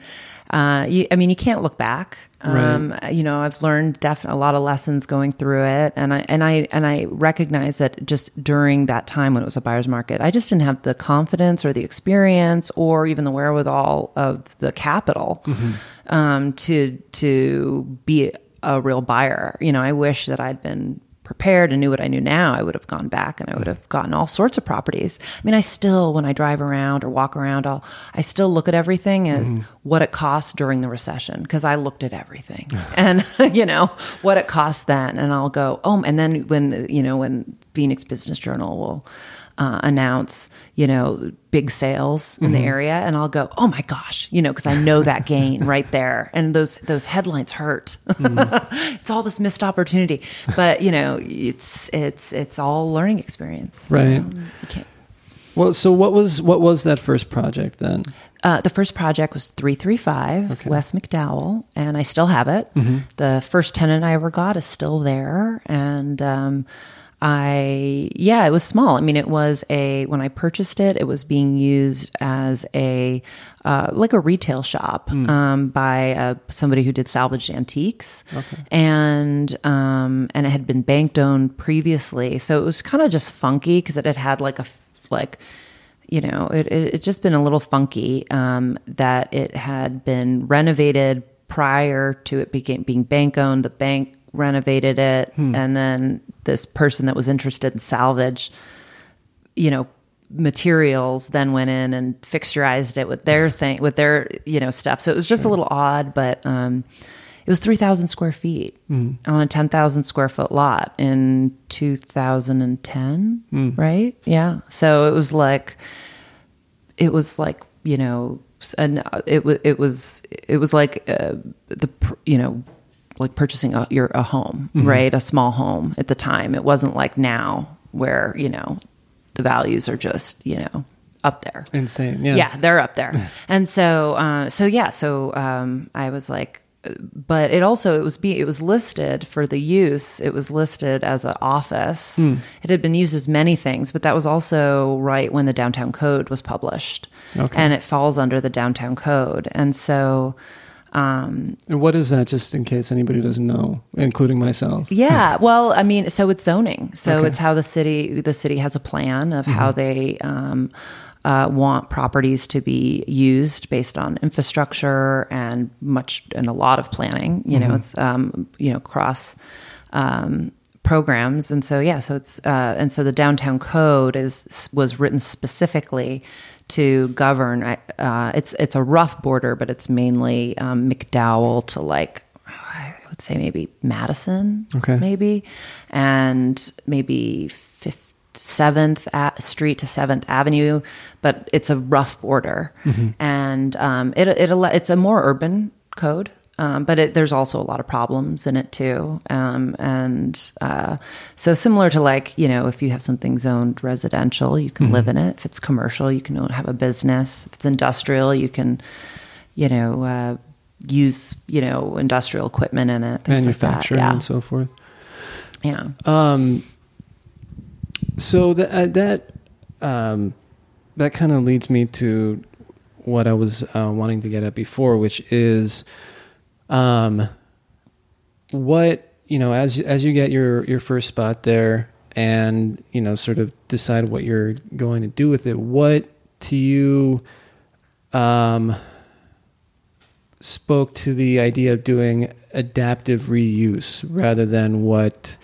Uh, you, I mean, you can't look back. Um, You know, I've learned def- a lot of lessons going through it, and I and I and I recognize that just during that time when it was a buyer's market, I just didn't have the confidence or the experience or even the wherewithal of the capital um, to to be a real buyer. You know, I wish that I'd been prepared and knew what I knew now, I would have gone back and I would have gotten all sorts of properties. I mean, I still, when I drive around or walk around, I'll, I still look at everything and what it cost during the recession because I looked at everything [laughs] and, [laughs] you know, what it cost then. And I'll go, oh, and then when, you know, when Phoenix Business Journal will, uh, announce, you know, big sales in the area, and I'll go, "Oh my gosh," you know, because I know that gain [laughs] right there, and those those headlines hurt. [laughs] it's all this missed opportunity, but you know, it's it's it's all learning experience. Right. You can't- Well, so what was what was that first project then? Uh, the first project was 335 West McDowell, and I still have it. The first tenant I ever got is still there. And um, I, yeah, it was small. I mean, it was a, when I purchased it, it was being used as a, uh, like a retail shop um, by uh, somebody who did salvaged antiques. And, um, and it had been bank owned previously. So it was kind of just funky because it had had like a, f- like, you know, it it it just been a little funky um, that it had been renovated prior to it being being bank owned. The bank renovated it, and then this person that was interested in salvage, you know, materials then went in and fixturized it with their thing with their you know stuff. So it was just a little odd, but um, it was three thousand square feet on a ten thousand square foot lot in two thousand and ten, right? Yeah. So it was like it was like you know and it was it was it was like uh, the you know like purchasing a your a home right a small home at the time it wasn't like now where you know the values are just you know up there Insane. Yeah. yeah, they're up there. [laughs] And so, uh, so yeah, so um, I was like, but it also it was be it was listed for the use. It was listed as an office. It had been used as many things, but that was also right when the downtown code was published, Okay. and it falls under the downtown code. And so, And what is that? Just in case anybody doesn't know, including myself. Yeah, [laughs] well, I mean, so it's zoning. So Okay. it's how the city the city has a plan of how they um, uh, want properties to be used based on infrastructure and much and a lot of planning. You know, it's um, you know cross. Um, programs and so yeah so it's uh, and so the downtown code is was written specifically to govern uh, it's it's a rough border but it's mainly um, mcdowell to like I would say maybe Madison, Okay. maybe, and maybe Fifth, Seventh Street to Seventh Avenue, but it's a rough border, and um, it it it's a more urban code. Um, but it, there's also a lot of problems in it too. Um, and uh, so similar to like you know, if you have something zoned residential, you can live in it. If it's commercial, you can have a business. If it's industrial, you can, you know. Uh, use you know industrial equipment in it things like that manufacturing yeah and so forth. yeah Um, so that uh, that um, that kind of leads me to what I was uh, wanting to get at before, which is, um, what you know as as you get your your first spot there, and you know sort of decide what you're going to do with it. What to you, um, spoke to the idea of doing adaptive reuse rather than what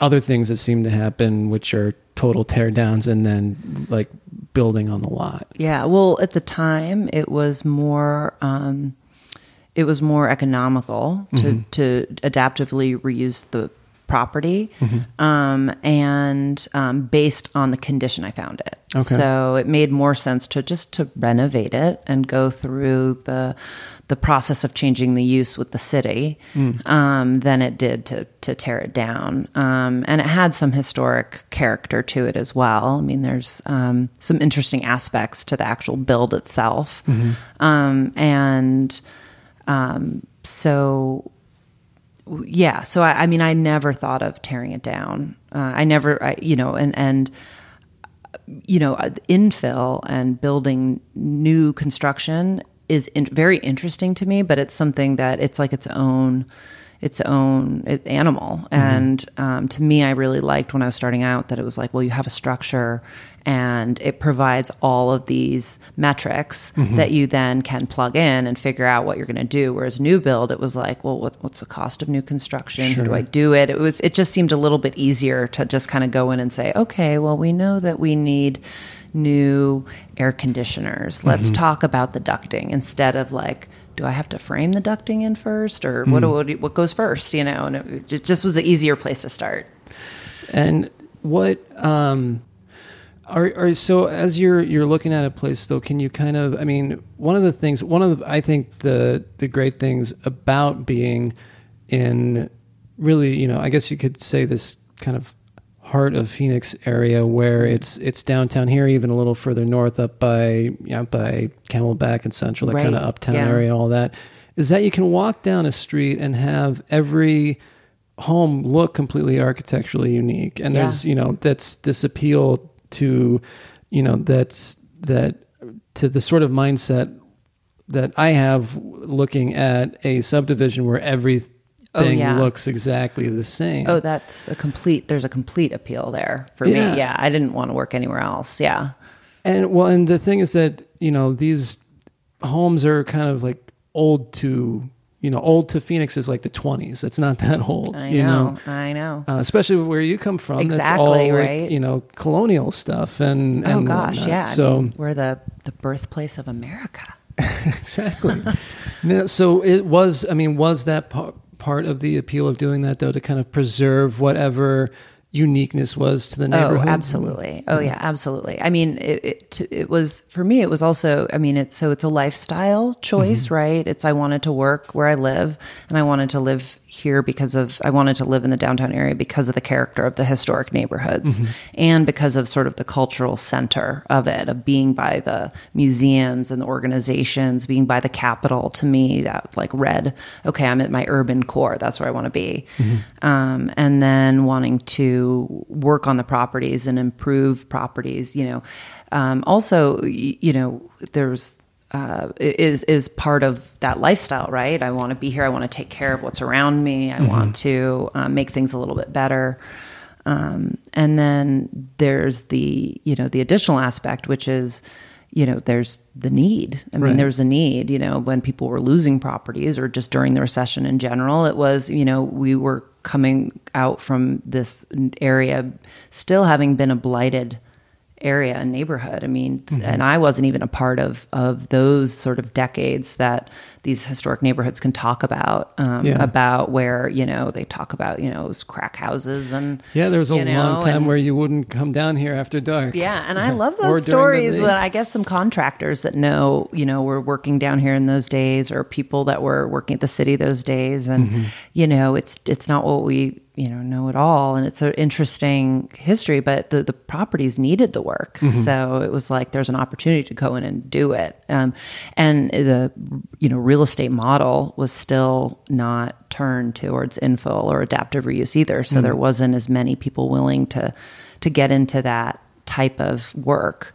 other things that seem to happen, which are total tear downs and then like building on the lot. Yeah, well, at the time, it was more um, it was more economical to Mm-hmm. to adaptively reuse the property, Mm-hmm. um, and um, based on the condition I found it. Okay. So it made more sense to just to renovate it and go through the the process of changing the use with the city Mm. um, than it did to to tear it down. Um, and it had some historic character to it as well. I mean, there's um, some interesting aspects to the actual build itself, um, and um, so yeah. So I, I mean, I never thought of tearing it down. Uh, I never, I, you know, and and you know, uh, infill and building new construction is in, very interesting to me, but it's something that it's like its own, its own it, animal. Mm-hmm. And um, to me, I really liked when I was starting out that it was like, well, you have a structure and it provides all of these metrics mm-hmm. that you then can plug in and figure out what you're going to do. Whereas new build, it was like, well, what, what's the cost of new construction? How do I do it? It was, it just seemed a little bit easier to just kind of go in and say, okay, well, we know that we need new air conditioners. Let's mm-hmm. talk about the ducting instead of like, do I have to frame the ducting in first, or what, what what goes first? You know, and it, it just was an easier place to start. And what um are are so as you're you're looking at a place though, can you kind of I mean, one of the things one of the I think the the great things about being in really, you know, I guess you could say this kind of heart of Phoenix area where it's it's downtown here, even a little further north up by yeah, by Camelback and Central, that Right. kind of uptown Yeah. area, all that, is that you can walk down a street and have every home look completely architecturally unique. And Yeah. there's, you know, that's this appeal to, you know, that's that to the sort of mindset that I have looking at a subdivision where everything Oh, yeah. looks exactly the same. Oh, that's a complete. There's a complete appeal there for Yeah. me. Yeah, I didn't want to work anywhere else. Yeah, And well, and the thing is that you know these homes are kind of like old to you know old to Phoenix is like the twenties. It's not that old. I you know. I know. Uh, especially where you come from. That's Exactly, all like, right? you know colonial stuff and, oh and gosh, whatnot. yeah. I So mean, we're the the birthplace of America. [laughs] exactly. Now, so it was. I mean, was that part part of the appeal of doing that though to kind of preserve whatever uniqueness was to the neighborhood? Oh, absolutely. Oh, yeah, absolutely. I mean, it, it, it was for me. It was also. I mean, it's so it's a lifestyle choice, Mm-hmm. right? It's I wanted to work where I live, and I wanted to live here because of I wanted to live in the downtown area because of the character of the historic neighborhoods, Mm-hmm. and because of sort of the cultural center of it, of being by the museums and the organizations, being by the capital. To me, that like read, okay, I'm at my urban core. That's where I want to be, um, and then wanting to work on the properties and improve properties. You know, um, also, you know, there's uh, is is part of that lifestyle, right? I want to be here. I want to take care of what's around me. I want to um, make things a little bit better. Um, and then there's the you know the additional aspect, which is you know there's the need. I mean, there's a need. You know, when people were losing properties, or just during the recession in general, it was you know we were coming out from this area still having been a blighted area and neighborhood. I mean, and I wasn't even a part of of those sort of decades that these historic neighborhoods can talk about um, Yeah. about where you know they talk about you know it was crack houses and Yeah, there was a you know, long time and- where you wouldn't come down here after dark. yeah, and I [laughs] love those stories. But I guess some contractors that know, you know, were working down here in those days, or people that were working at the city those days, and Mm-hmm. you know, it's it's not what we you know know it all, and it's an interesting history. But the the properties needed the work, Mm-hmm. so it was like there's an opportunity to go in and do it. Um, and the you know real estate model was still not turned towards infill or adaptive reuse either. So there wasn't as many people willing to to get into that type of work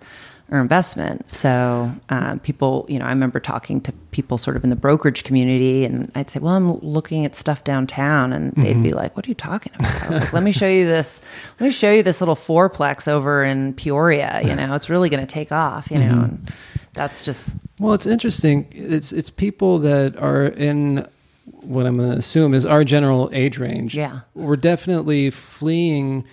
or investment. So um, people, you know, I remember talking to people sort of in the brokerage community, and I'd say, "Well, I'm looking at stuff downtown," and they'd be like, "What are you talking about? Like, let me show you this. Let me show you this little fourplex over in Peoria. You know, it's really going to take off. You know." And that's just Well, it's interesting. It's it's people that are in what I'm going to assume is our general age range. Yeah. we're definitely fleeing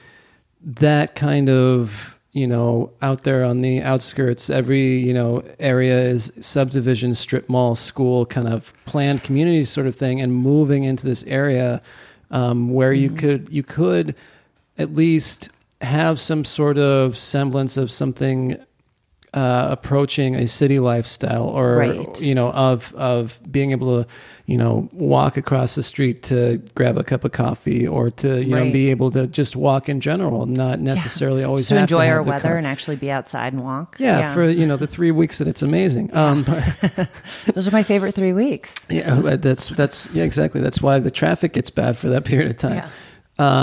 that kind of you know out there on the outskirts. Every you know area is subdivision, strip mall, school, kind of planned community sort of thing, and moving into this area um, where you could you could at least have some sort of semblance of something uh, approaching a city lifestyle or Right. you know of of being able to you know walk across the street to grab a cup of coffee or to you know be able to just walk in general not necessarily always to enjoy have our the weather car. and actually be outside and walk. yeah, for you know the three weeks that it's amazing um but- [laughs] those are my favorite three weeks. [laughs] yeah that's that's yeah exactly that's why the traffic gets bad for that period of time Yeah.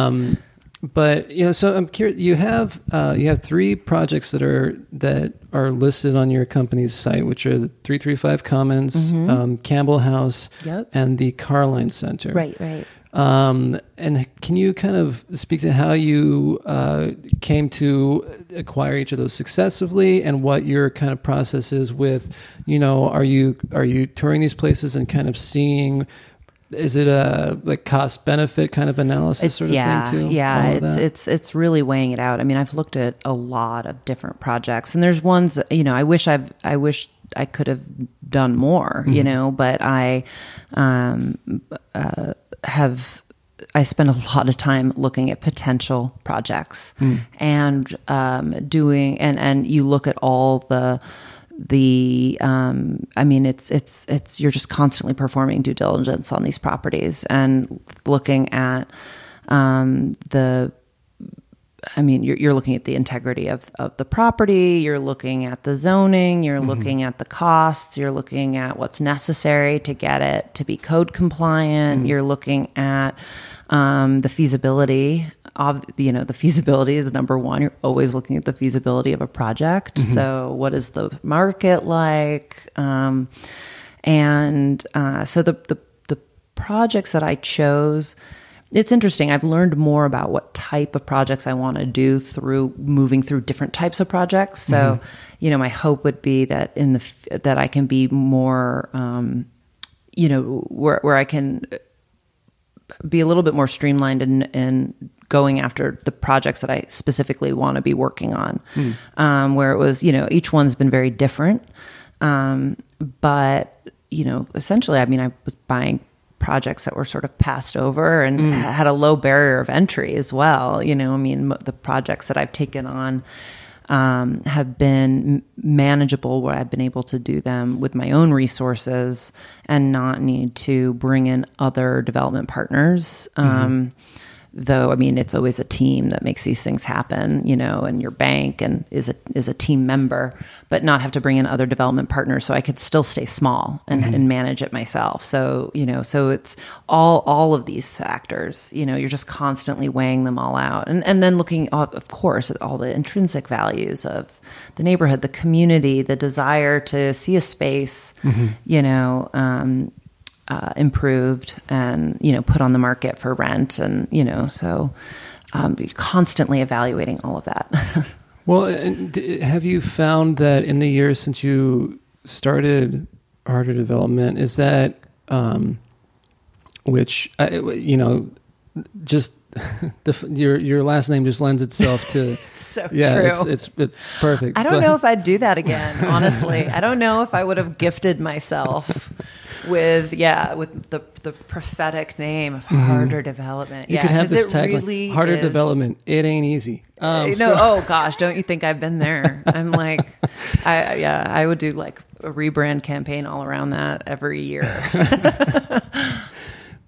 um but you know so i'm curious you have uh you have three projects that are that are listed on your company's site which are the 335 commons um, campbell house Mm-hmm. Yep. and the carline center Right, right. um, and can you kind of speak to how you uh, came to acquire each of those successively, and what your kind of process is with, you know, are you are you touring these places and kind of seeing, is it a like cost benefit kind of analysis It's sort of yeah, thing too? yeah. It's it's it's really weighing it out. I mean, I've looked at a lot of different projects, and there's ones that, you know. I wish I've I wish I could have done more, Mm-hmm. you know. But I um, uh, have. I spend a [laughs] lot of time looking at potential projects Hmm. and um, doing and and you look at all the the um, I mean it's it's it's you're just constantly performing due diligence on these properties and looking at um, the I mean, you're, you're looking at the integrity of, of the property, you're looking at the zoning, you're looking at the costs, you're looking at what's necessary to get it to be code compliant, you're looking at um, the feasibility. You know, the feasibility is number one. You're always looking at the feasibility of a project. So, what is the market like? Um, and uh, so the, the the projects that I chose, it's interesting. I've learned more about what type of projects I want to do through moving through different types of projects. So, you know, my hope would be that in the that I can be more, um, you know, where where I can be a little bit more streamlined in, in going after the projects that I specifically want to be working on. Um, where it was, you know, each one's been very different. Um, but, you know, essentially, I mean, I was buying projects that were sort of passed over and had a low barrier of entry as well. You know, I mean, the projects that I've taken on um, have been manageable where I've been able to do them with my own resources and not need to bring in other development partners. Um, though, I mean, it's always a team that makes these things happen, you know, and your bank and is a, is a team member, but not have to bring in other development partners. So I could still stay small and, and manage it myself. So, you know, so it's all, all of these factors, you know, you're just constantly weighing them all out. And, and then looking, uh, of course, at all the intrinsic values of the neighborhood, the community, the desire to see a space, you know, um, uh, improved and you know put on the market for rent and you know so um, constantly evaluating all of that [laughs] Well, and have you found that in the years since you started harder development, is that um, which uh, you know, just [laughs] the, your your last name just lends itself to. [laughs] it's so yeah, true. it's, it's it's perfect. I don't But- know if I'd do that again, honestly. I don't know if I would have gifted myself with yeah, with the the prophetic name of harder development. Mm-hmm. You yeah, could have this tagline: really "Harder is- development. It ain't easy." Um, no, so- oh gosh, don't you think I've been there? I'm like, I yeah, I would do like a rebrand campaign all around that every year. [laughs]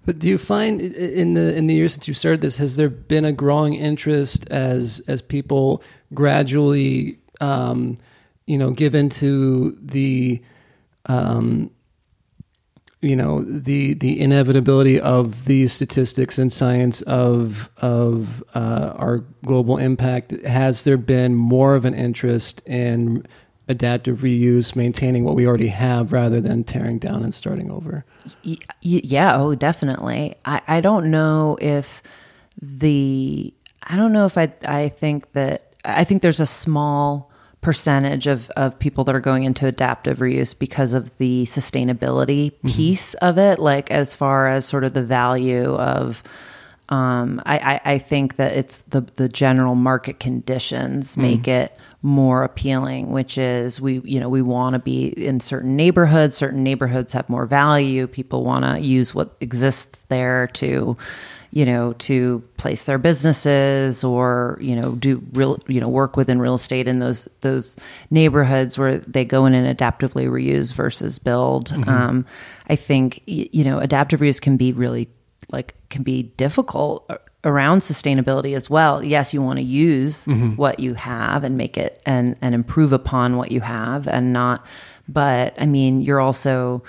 But do you find in the in the years since you started this, has there been a growing interest as as people gradually, um, you know, give into the, um, you know, the the inevitability of these statistics and science of of uh, our global impact? Has there been more of an interest in adaptive reuse, maintaining what we already have, rather than tearing down and starting over? Yeah, oh, definitely. I, I don't know if the I don't know if I I think that I think there's a small percentage of of people that are going into adaptive reuse because of the sustainability piece of it, like as far as sort of the value of. Um, I, I, I think that it's the the general market conditions make it more appealing, which is we you know we want to be in certain neighborhoods. Certain neighborhoods have more value. People want to use what exists there to you know to place their businesses or you know do real you know work within real estate in those those neighborhoods where they go in and adaptively reuse versus build. Um, I think you know adaptive reuse can be really like can be difficult around sustainability as well. Yes, you want to use what you have and make it and and improve upon what you have and not but I mean, you're also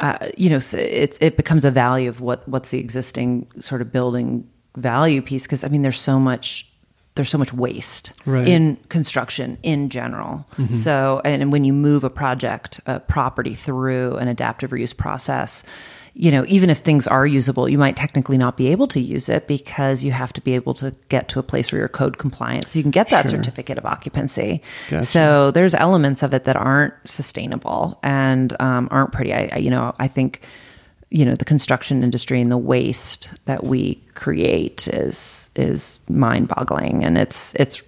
uh, you know, it's it becomes a value of what what's the existing sort of building value piece because I mean, there's so much there's so much waste Right. in construction in general. So, and, and when you move a project, a property through an adaptive reuse process, you know, even if things are usable, you might technically not be able to use it because you have to be able to get to a place where you're code compliant. So you can get that certificate of occupancy. Gotcha. So there's elements of it that aren't sustainable and um, aren't pretty. I, I, you know, I think you know the construction industry and the waste that we create is is mind boggling and it's it's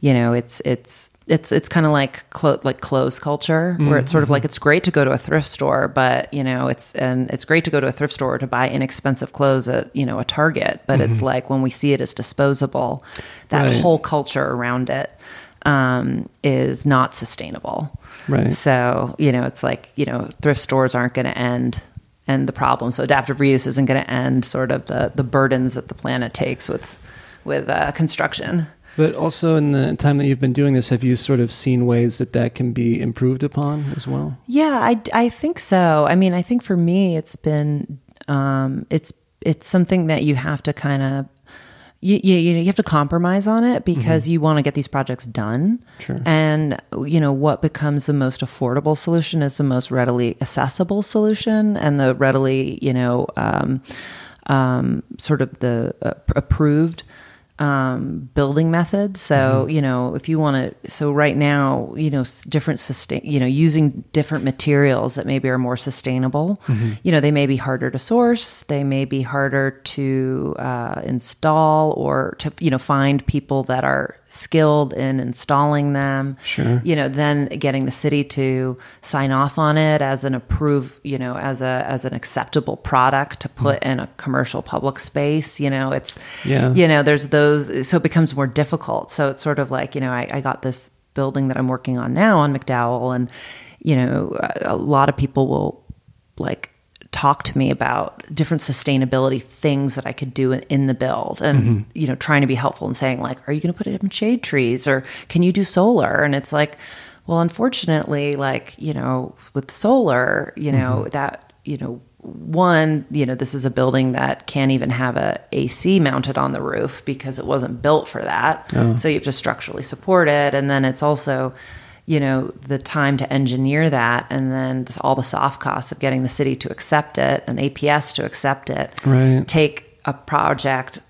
you know it's it's it's it's kind of like clo- like clothes culture where it's sort of like it's great to go to a thrift store but you know it's and it's great to go to a thrift store to buy inexpensive clothes at you know a target but it's like when we see it as disposable that Right. whole culture around it um, is not sustainable Right. so, you know, it's like, you know, thrift stores aren't going to end end the problem. So adaptive reuse isn't going to end sort of the, the burdens that the planet takes with with uh, construction. But also, in the time that you've been doing this, have you sort of seen ways that that can be improved upon as well? Yeah, I, I think so. I mean, I think for me, it's been um, it's it's something that you have to kind of you, you you have to compromise on it because you want to get these projects done. Sure. And you know what becomes the most affordable solution is the most readily accessible solution, and the readily you know um, um, sort of the uh, approved um, building methods. So you know if you want to, so right now you know different sustain, you know using different materials that maybe are more sustainable. You know they may be harder to source, they may be harder to uh, install or to you know find people that are skilled in installing them. Sure. You know, then getting the city to sign off on it as an approved, you know, as a as an acceptable product to put mm. in a commercial public space. You know, it's Yeah. you know, there's those so it becomes more difficult. So it's sort of like, you know, I, I got this building that I'm working on now on McDowell and you know, a, a lot of people will like talk to me about different sustainability things that I could do in, in the build and mm-hmm. you know trying to be helpful and saying like are you going to put it in shade trees? Or can you do solar? And it's like well unfortunately like you know with solar you know mm-hmm. that you know one you know this is a building that can't even have a AC mounted on the roof because it wasn't built for that. Oh. So you have to structurally support it. And then it's also you know the time to engineer that and then this, all the soft costs of getting the city to accept it and APS to accept it. Right. take a project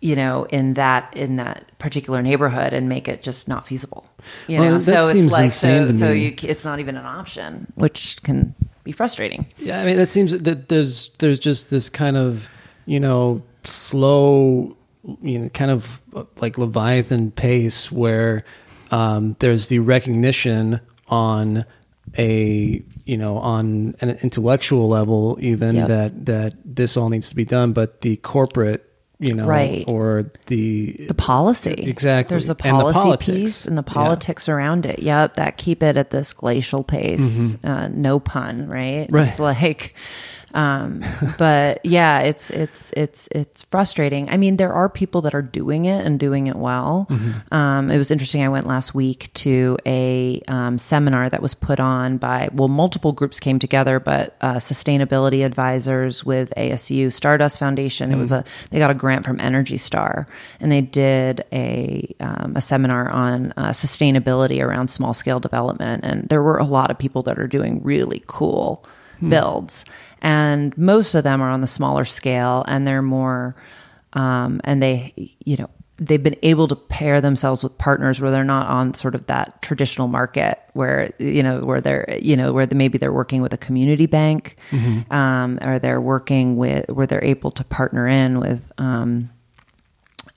you know in that in that particular neighborhood and make it just not feasible you Well, know? that so it's seems like so so you it's not even an option which can be frustrating. Yeah, I mean that seems that there's there's just this kind of you know slow, you know, kind of uh, like Leviathan pace where um, there's the recognition on a you know on an intellectual level even Yep. that that this all needs to be done but the corporate you know Right. or the the policy. Exactly. There's the And the policy piece and the Yeah. politics around it. Yep, that keep it at this glacial pace. Uh, no pun, right? Mm-hmm. Right. It's like, um, but yeah, it's it's it's it's frustrating. I mean, there are people that are doing it and doing it well. Mm-hmm. Um, it was interesting. I went last week to a um, seminar that was put on by well, multiple groups came together, but uh, sustainability advisors with ASU Stardust Foundation. It was a they got a grant from Energy Star, and they did a um, a seminar on uh, sustainability around small scale development. And there were a lot of people that are doing really cool builds, and most of them are on the smaller scale, and they're more, um, and they you know they've been able to pair themselves with partners where they're not on sort of that traditional market where you know where they're you know where maybe they're working with a community bank um, or they're working with where they're able to partner in with um,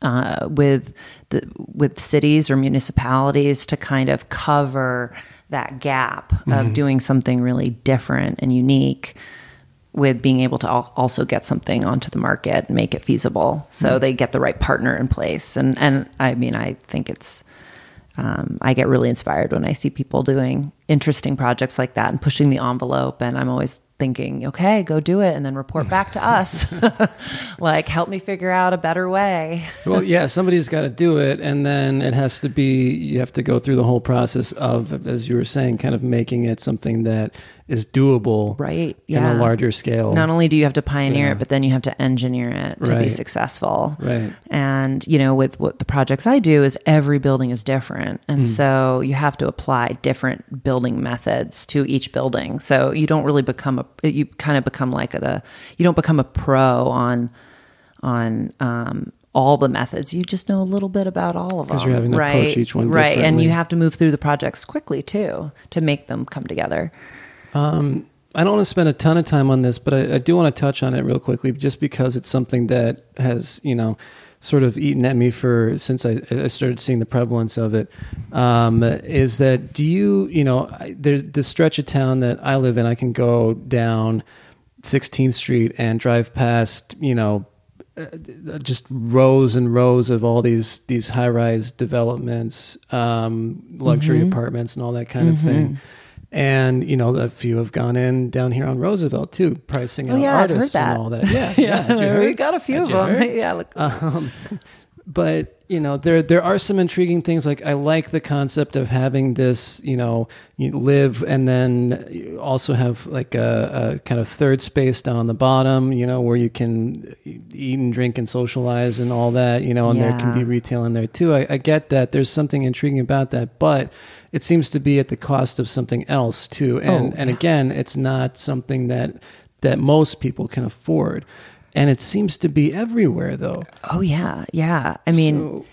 uh, with the with cities or municipalities to kind of cover that gap of doing something really different and unique with being able to al- also get something onto the market and make it feasible so they get the right partner in place and and I mean I think it's um, I get really inspired when I see people doing interesting projects like that and pushing the envelope. And I'm always thinking, okay, go do it and then report back to us. [laughs] like, help me figure out a better way. [laughs] well, yeah, somebody's got to do it, and then it has to be. You have to go through the whole process of, as you were saying, kind of making it something that is doable, Right, in yeah. a larger scale. Not only do you have to pioneer Yeah. it, but then you have to engineer it to be successful. Right. And, you know, with what the projects I do is every building is different. And Hmm. so you have to apply different building methods to each building. So you don't really become a, you kind of become like the, you don't become a pro on, on, um, all the methods. You just know a little bit about all of them. 'Cause you're having to right? approach each one Right. And you have to move through the projects quickly too to make them come together. I don't want to spend a ton of time on this, but I, I do want to touch on it real quickly, just because it's something that has, you know, sort of eaten at me for since I, I started seeing the prevalence of it. Um, is that do you, you know, I, there's this stretch of town that I live in. I can go down 16th Street and drive past, you know, uh, just rows and rows of all these these high rise developments, um, luxury apartments, and all that kind of thing. And you know, a few have gone in down here on Roosevelt too, pricing Oh, out yeah, artists and all that. Yeah, [laughs] yeah, you we got a few Had of them. [laughs] Yeah. Look, Um, but you know, there there are some intriguing things. Like I like the concept of having this. You know, you live and then you also have like a, a kind of third space down on the bottom. You know, where you can eat and drink and socialize and all that. You know, and there can be retail in there too. I, I get that. There's something intriguing about that, but it seems to be at the cost of something else too. And Oh, and again, it's not something that that most people can afford. And it seems to be everywhere, though. oh yeah, yeah. I mean, So,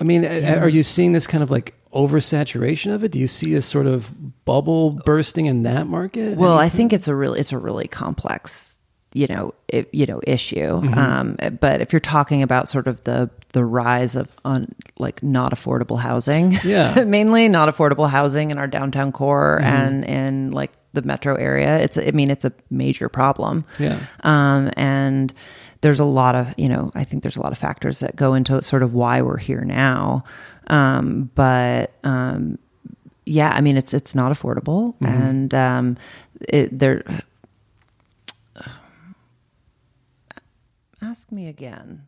I mean, a- are you seeing this kind of like oversaturation of it? Do you see a sort of bubble bursting in that market? well, I think it's a really it's a really complex, you know, it, you know, issue. Mm-hmm. Um, but if you're talking about sort of the the rise of un, like not affordable housing, Yeah. [laughs] mainly not affordable housing in our downtown core Mm-hmm. and in like the metro area, it's I mean it's a major problem. Yeah. Um, and there's a lot of, you know, I think there's a lot of factors that go into sort of why we're here now. Um, but, um, yeah, I mean, it's, it's not affordable Mm-hmm. and, um, it, there, ask me again.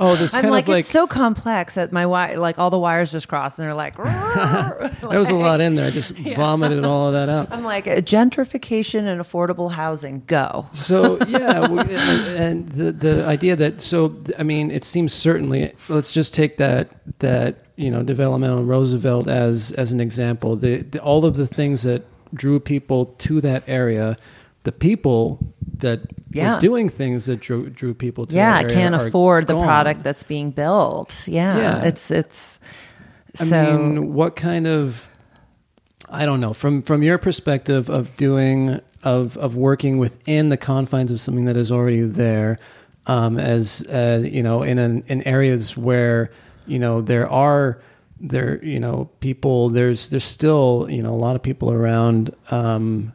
oh, this I'm like, of like it's so complex that my wire, like all the wires just crossed and they're like, [laughs] there was a lot in there. I just [laughs] vomited all of that out. I'm like gentrification and affordable housing. Go. So yeah, we- and, the the idea that so I mean, it seems certainly. Let's just take that that you know development on Roosevelt as as an example. The, the all of the things that drew people to that area, the people that Yeah. doing things that drew drew people to yeah, can't afford the gone. product that's being built. Yeah, Yeah. it's it's. I So mean, what kind of I don't know from from your perspective of doing of of working within the confines of something that is already there. um, as uh, you know in an, in areas where you know there are there you know people there's there's still you know a lot of people around um,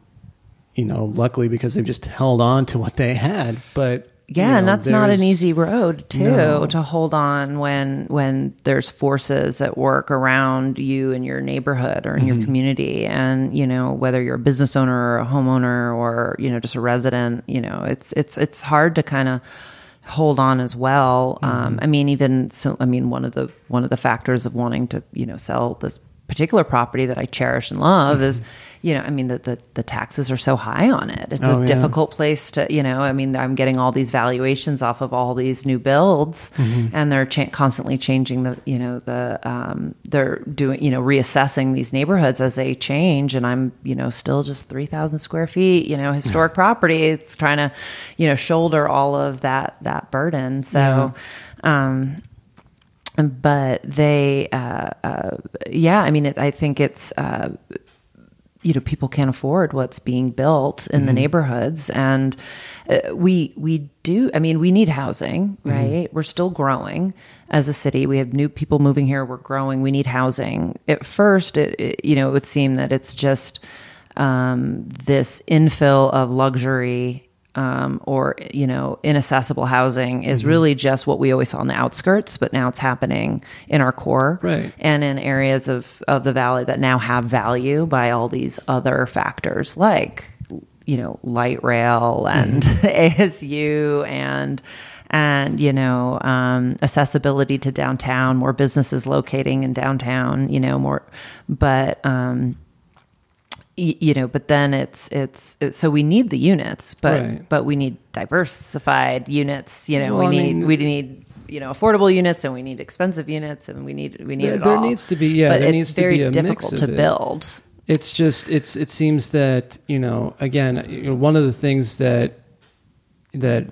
you know luckily because they've just held on to what they had but yeah you know, and that's not an easy road too No. to hold on when when there's forces at work around you in your neighborhood or in Mm-hmm. your community and you know whether you're a business owner or a homeowner or you know just a resident you know it's it's it's hard to kind of hold on as well um, Mm-hmm. i mean even so i mean one of the one of the factors of wanting to you know sell this particular property that i cherish and love is you know i mean the, the the taxes are so high on it it's. Oh, a yeah. difficult place to you know i mean i'm getting all these valuations off of all these new builds Mm-hmm. and they're cha- constantly changing the you know the um, they're doing you know reassessing these neighborhoods as they change and i'm you know still just 3000 square feet you know historic property it's trying to you know shoulder all of that that burden so um but they uh, uh yeah i mean it, i think it's uh you know people can't afford what's being built in the neighborhoods. And uh, we we do i mean we need housing right? We're still growing as a city. We have new people moving here. We're growing. We need housing. At first it, it you know it would seem that it's just um, this infill of luxury um, or you know inaccessible housing is really just what we always saw on the outskirts but now it's happening in our core Right. and in areas of, of the valley that now have value by all these other factors like you know light rail and [laughs] ASU and and you know um, accessibility to downtown more businesses locating in downtown you know more but um, you know but then it's it's so we need the units but Right. but we need diversified units you know Well, we I need mean- we need you know affordable units and we need expensive units and we need we need There- it there needs to be- yeah, but there it's needs to very be a mix difficult of to it. build It's just it's it seems that you know again you know, one of the things that that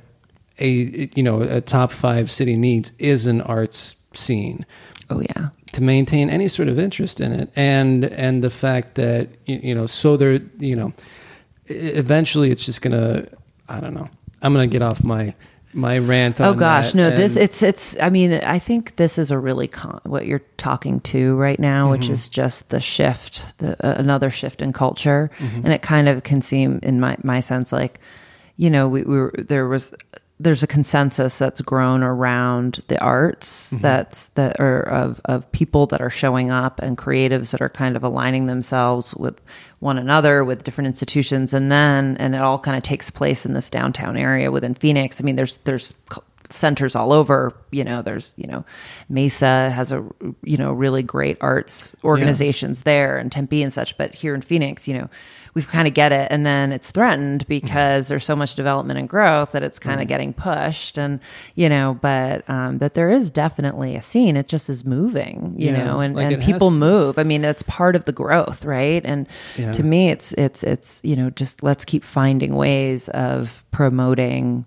a you know a top five city needs is an arts scene oh yeah to maintain any sort of interest in it and and the fact that you, you know so there you know eventually it's just gonna I don't know I'm gonna get off my my rant Oh gosh, no! This it's it's. I mean, I think this is a really con- what you're talking to right now, Mm-hmm. which is just the shift, the uh, another shift in culture, Mm-hmm. and it kind of can seem, in my my sense, like you know, we, we were there was there's a consensus that's grown around the arts Mm-hmm. that's that are of of people that are showing up and creatives that are kind of aligning themselves with one another with different institutions and then and it all kind of takes place in this downtown area within Phoenix. I mean there's there's centers all over, you know, there's, you know, Mesa has a you know, really great arts organizations there and Tempe and such, but here in Phoenix, you know, we kind of get it and then it's threatened because there's so much development and growth that it's kind of getting pushed and you know but um but there is definitely a scene. It just is moving you Yeah, know and, like and people move. I mean that's part of the growth right? And Yeah. to me it's it's it's you know just let's keep finding ways of promoting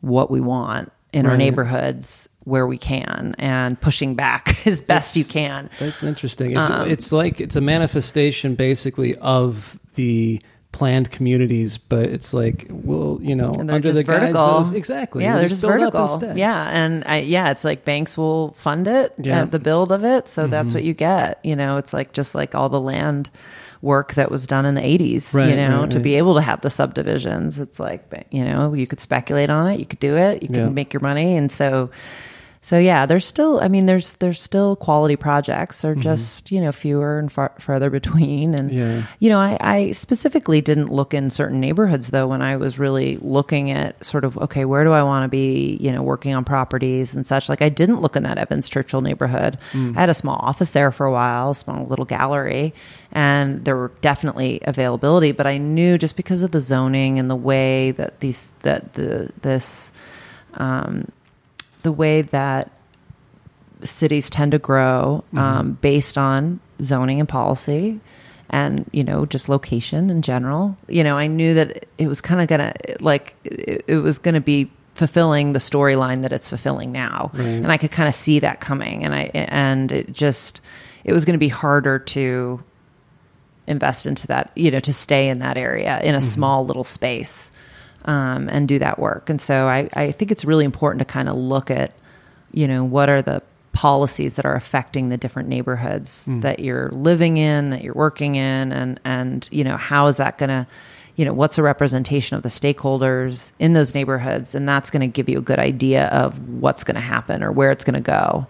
what we want in our neighborhoods where we can and pushing back [laughs] as best you can. That's interesting. It's Um, it's like it's a manifestation basically of the planned communities, but it's like well, you know, under just the guise of exactly. Yeah, they're just up vertical. Yeah, and I, yeah, it's like banks will fund it, Yeah. the build of it. So Mm-hmm. that's what you get. You know, it's like just like all the land work that was done in the 80s, you know, right, to right. be able to have the subdivisions. It's like, you know, you could speculate on it, you could do it, you can Yeah. make your money. And so, so yeah, there's still, I mean, there's, there's still quality projects are just, you know, fewer and far, farther [laughs] between. And, Mm-hmm. Yeah. you know, I, I specifically didn't look in certain neighborhoods though when I was really looking at sort of okay, where do I want to be? You know, working on properties and such. Like I didn't look in that Evans Churchill neighborhood. Mm. I had a small office there for a while, small little gallery, and there were definitely availability. But I knew just because of the zoning and the way that these that the this um, the way that cities tend to grow um, based on zoning and policy and you know just location in general. You know i knew that it was kind of gonna like it, it was gonna be fulfilling the storyline that it's fulfilling now. Right. and i could kind of see that coming. And i and it just it was gonna be harder to invest into that you know to stay in that area in a small little space um, and do that work. And so I, I think it's really important to kind of look at, you know, what are the policies that are affecting the different neighborhoods that you're living in, that you're working in, and and you know how is that going to, you know, what's a representation of the stakeholders in those neighborhoods, and that's going to give you a good idea of what's going to happen or where it's going to go,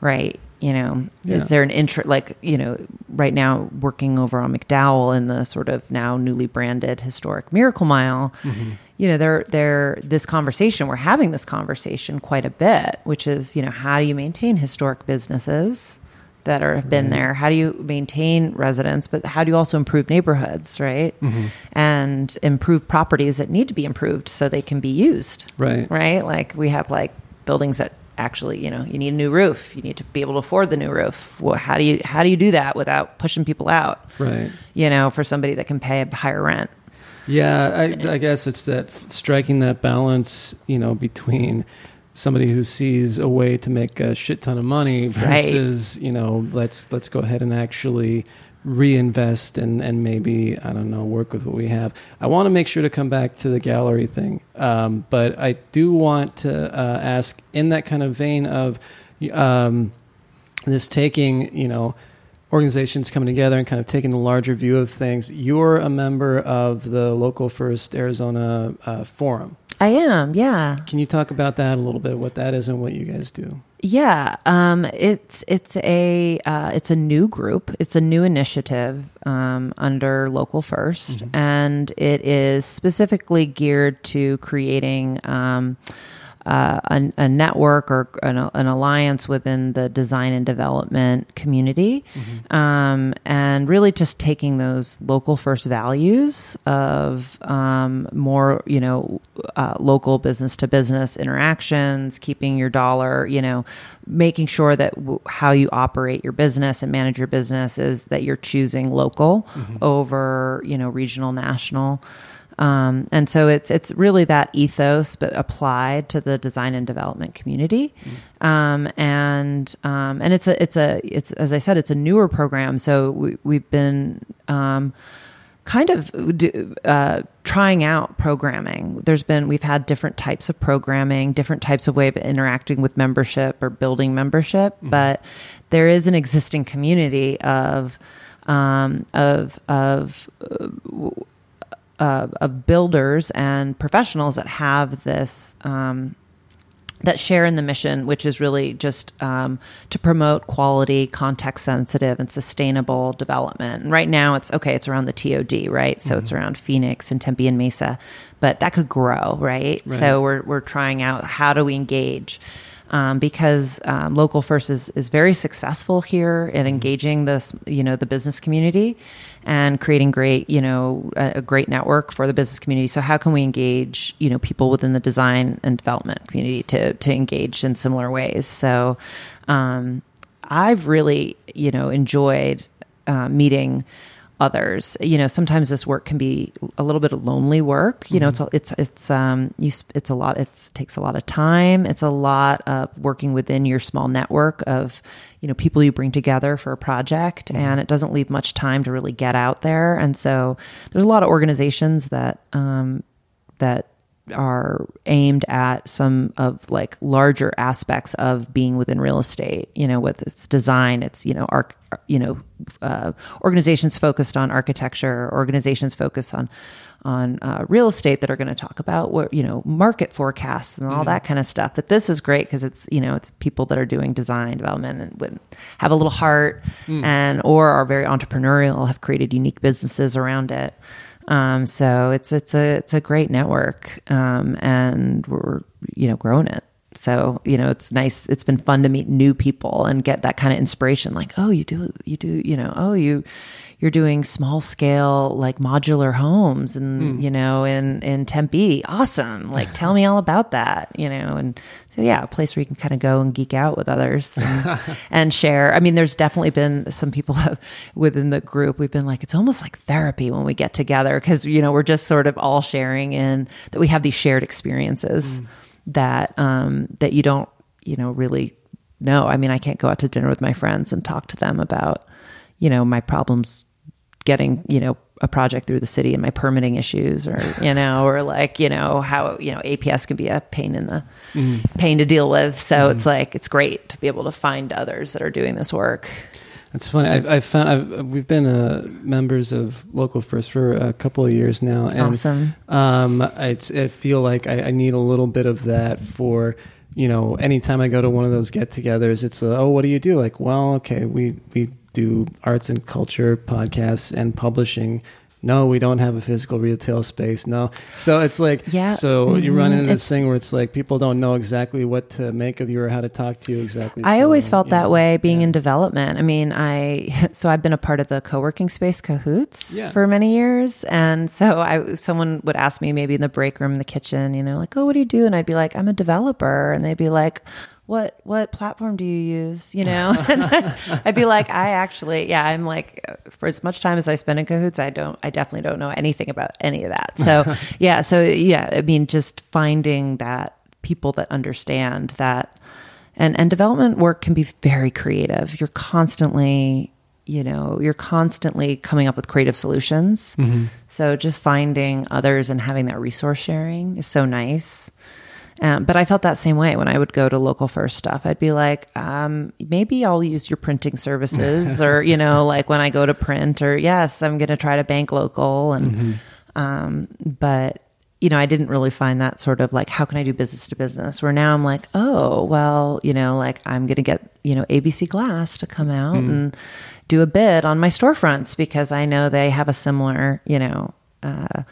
right? You know, Yeah. is there an interest like you know right now working over on McDowell in the sort of now newly branded historic Miracle Mile? Mm-hmm. You know, they're they're this conversation we're having this conversation quite a bit, which is you know how do you maintain historic businesses that are have been there? How do you maintain residents, but how do you also improve neighborhoods, right? Mm-hmm. And improve properties that need to be improved so they can be used, Right. right? Like we have like buildings that actually, you know, you need a new roof. You need to be able to afford the new roof. Well, how do you how do you do that without pushing people out? Right. You know, for somebody that can pay a higher rent. Yeah, I, I guess it's that striking that balance, you know, between somebody who sees a way to make a shit ton of money Right. versus, you know, let's let's go ahead and actually reinvest and and maybe I don't know work with what we have. I want to make sure to come back to the gallery thing, um, but I do want to uh, ask in that kind of vein of um, this taking, you know, organizations coming together and kind of taking the larger view of things. You're a member of the Local First Arizona uh, Forum. I am, yeah. Can you talk about that a little bit? What that is and what you guys do? Yeah, um, it's it's a uh, it's a new group. It's a new initiative um, under Local 1st and it is specifically geared to creating um, uh, a, a network or an, an alliance within the design and development community, um, and really just taking those local first values of um, more, you know, uh, local business to business interactions, keeping your dollar, you know, making sure that w- how you operate your business and manage your business is that you're choosing local over, you know, regional, national. Um, and so it's it's really that ethos, but applied to the design and development community. Um, and um, and it's a it's a it's as I said, it's a newer program. So we, we've been um, kind of do, uh, trying out programming. There's been we've had different types of programming, different types of way of interacting with membership or building membership, but there is an existing community of um, of of uh, of builders and professionals that have this um, that share in the mission, which is really just um, to promote quality, context sensitive, and sustainable development. And right now, it's okay. It's around the TOD, right? So it's around Phoenix and Tempe and Mesa, but that could grow, right? So we're we're trying out how do we engage. Um, because um, local first is, is very successful here in engaging this you know the business community and creating great you know a, a great network for the business community. So how can we engage you know people within the design and development community to to engage in similar ways? So um, i've really you know enjoyed uh, meeting others. You know, sometimes this work can be a little bit of lonely work. You know, it's a, it's it's um you it's a lot. It's takes a lot of time. It's a lot of working within your small network of you know people you bring together for a project, and it doesn't leave much time to really get out there. And so there's a lot of organizations that um that are aimed at some of like larger aspects of being within real estate you know with its design it's you know arc you know uh, organizations focused on architecture organizations focused on on uh, real estate that are going to talk about what you know market forecasts and all that kind of stuff. But this is great because it's you know it's people that are doing design development and would have a little heart and or are very entrepreneurial have created unique businesses around it um, so it's it's a it's a great network, um, and we're you know growing it. So you know it's nice. It's been fun to meet new people and get that kind of inspiration. Like, oh, you do you do you know oh you you're doing small scale like modular homes and you know in in Tempe. Awesome. Like, [laughs] tell me all about that. You know, and so yeah, a place where you can kind of go and geek out with others and, [laughs] and share. I mean, there's definitely been some people have, [laughs] within the group. We've been like, it's almost like therapy when we get together because you know we're just sort of all sharing in that we have these shared experiences that um, that you don't you know really know. I mean, I can't go out to dinner with my friends and talk to them about you know my problems getting you know a project through the city and my permitting issues or [laughs] you know or like you know how you know APS can be a pain in the pain to deal with so it's like it's great to be able to find others that are doing this work It's funny. I've, I've found I've, we've been uh, members of Local First for a couple of years now, and Awesome. um, I, I feel like I, I need a little bit of that for you know. Anytime I go to one of those get-togethers, it's uh, oh, what do you do? Like, well, okay, we we do arts and culture podcasts and publishing. No, we don't have a physical retail space. No, so it's like Yeah. So you run Mhm. into this It's- thing where it's like people don't know exactly what to make of you or how to talk to you exactly. I So, always felt that know, way being yeah. in development. I mean, I [laughs] so I've been a part of the co-working space Cahoots Yeah. for many years, and so I someone would ask me maybe in the break room in the kitchen, you know, like, "Oh, what do you do?" And I'd be like, "I'm a developer," and they'd be like. What what platform do you use? You know, [laughs] I'd be like, I actually, yeah, I'm like, for as much time as I spend in cahoots, I don't, I definitely don't know anything about any of that. So, [laughs] yeah, so yeah, I mean, just finding that people that understand that. And and development work can be very creative. You're constantly you know you're constantly coming up with creative solutions. Mm-hmm. So just finding others and having that resource sharing is so nice um, but I felt that same way when I would go to local first stuff. I'd be like, um, maybe I'll use your printing services, [laughs] or you know, like when I go to print, or yes, I'm going to try to bank local, and um, but you know, I didn't really find that sort of like, how can I do business to business? Where now I'm like, oh, well, you know, like I'm going to get, you know, ABC Glass to come out and do a bid on my storefronts because I know they have a similar, you know, uh,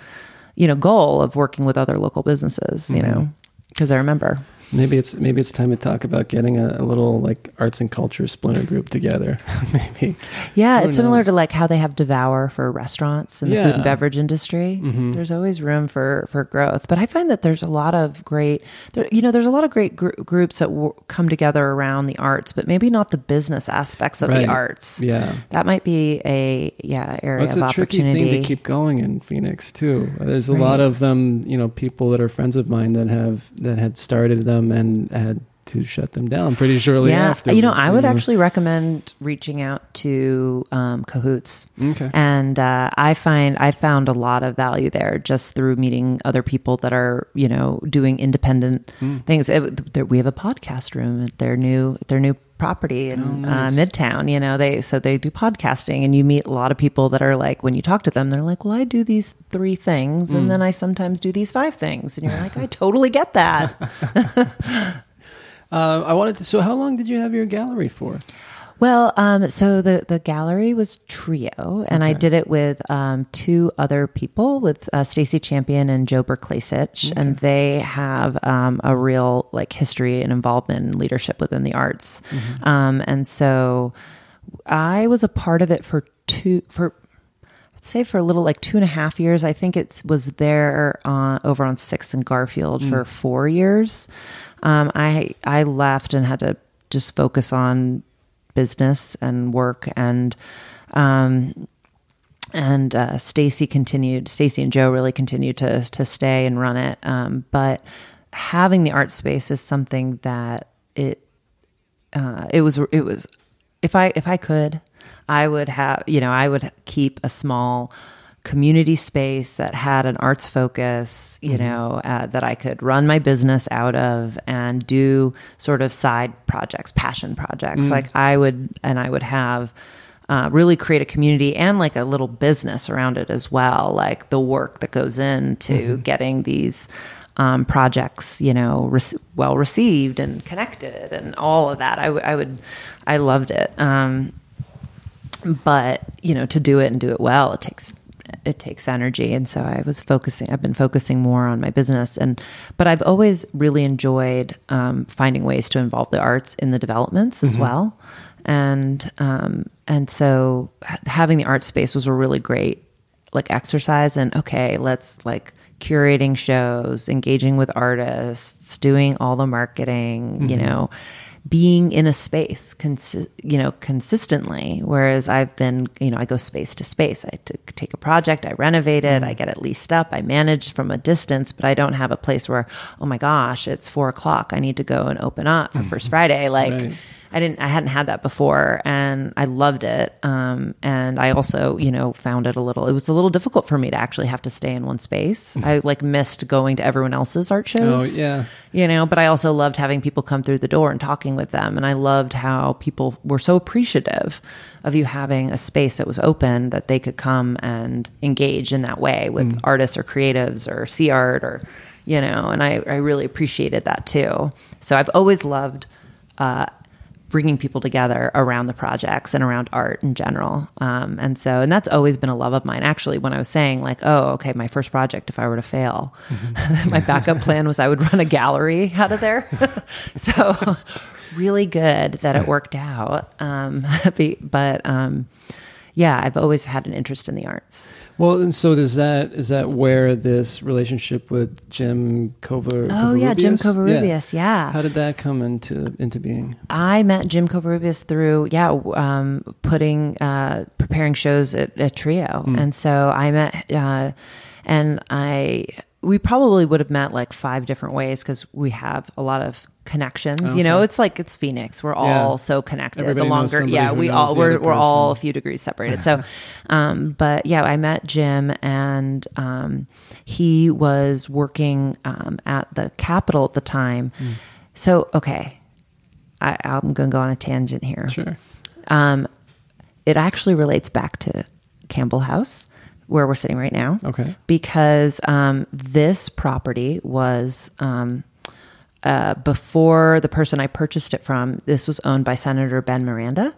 you know, goal of working with other local businesses, you know, because I remember. Maybe it's maybe it's time to talk about getting a, a little like arts and culture splinter group together. [laughs] maybe. Yeah, Who it's similar knows? to like how they have Devour for restaurants and the food Yeah. Mm-hmm. and beverage industry. There's always room for for growth, but I find that there's a lot of great, there, you know, there's a lot of great gr- groups that w- come together around the arts, but maybe not the business aspects of Right. the arts. Yeah. that might be a yeah area Well, it's of a tricky opportunity. thing to keep going in Phoenix too. There's a Right. lot of them, you know, people that are friends of mine that have that had started them and had to shut them down pretty shortly yeah, after. you know, I would actually recommend reaching out to um, Cahoots. Okay. And uh, I find I found a lot of value there just through meeting other people that are you know doing independent Hmm. things. It, we have a podcast room at their new their new property in Oh, nice. uh, Midtown. You know, they so they do podcasting, and you meet a lot of people that are like when you talk to them, they're like, "Well, I do these three things, Hmm. and then I sometimes do these five things," and you're like, "I totally get that." [laughs] Uh, I wanted to. So, how long did you have your gallery for? Well, um, so the the gallery was trio, and I did it with um, two other people, with uh, Stacy Champion and Joe Berklasich, and they have um, a real like history and involvement and leadership within the arts, um, and so I was a part of it for two for. I'd say for a little like two and a half years. I think it was there uh, over on Sixth and Garfield for four years. Um, I I left and had to just focus on business and work and um and uh, Stacy continued. Stacy and Joe really continued to to stay and run it. Um, but having the art space is something that it uh, it was it was if I if I could, I would have you know I would keep a small community space that had an arts focus, you know, uh, that I could run my business out of and do sort of side projects, passion projects. Like I would, and I would have. Uh, really create a community and like a little business around it as well, like the work that goes into getting these um, projects, you know, well received and connected and all of that. I, w- I would, I loved it. Um, but you know, to do it and do it well, it takes it takes energy. And so I was focusing. I've been focusing more on my business, and but I've always really enjoyed um, finding ways to involve the arts in the developments as well. And um, and so having the art space was a really great like exercise and okay let's like curating shows engaging with artists doing all the marketing you know being in a space consi- you know consistently whereas i've been you know i go space to space. I t- take a project i renovate it i mm. get it leased up i manage from a distance but i don't have a place where oh my gosh it's four o'clock i need to go and open up for first friday like Right. I didn't I hadn't had that before and I loved it. Um, and I also, you know, found it a little it was a little difficult for me to actually have to stay in one space. I like missed going to everyone else's art shows. Oh, yeah. You know, but I also loved having people come through the door and talking with them and I loved how people were so appreciative of you having a space that was open that they could come and engage in that way with artists or creatives or see art or you know, and I, I really appreciated that too. So I've always loved uh, bringing people together around the projects and around art in general. Um, and so, and that's always been a love of mine. Actually, when I was saying like, oh, okay, my first project, if I were to fail, [laughs] my backup plan was I would run a gallery out of there. [laughs] so really good that it worked out. Um, [laughs] but um, yeah, I've always had an interest in the arts. Well, and so does that is that where this relationship with Jim Cover? Oh yeah, Jim Covarrubias? Covarrubias. Yeah. How did that come into into being? I met Jim Covarrubias through yeah, um, putting uh, preparing shows at, at Trio, and so I met uh, and I we probably would have met like five different ways because we have a lot of connections. You know, it's like it's Phoenix. We're Yeah. all so connected. Everybody the longer, yeah, we all we're we're all a few degrees separated. [laughs] So, um, but yeah, I met Jim, and um, he was working um, at the Capitol at the time. Hmm. So okay, I, I'm going to go on a tangent here. Sure. Um, it actually relates back to Campbell House, where we're sitting right now. Okay. Because um, this property was um, uh, before the person I purchased it from. This was owned by Senator Ben Miranda,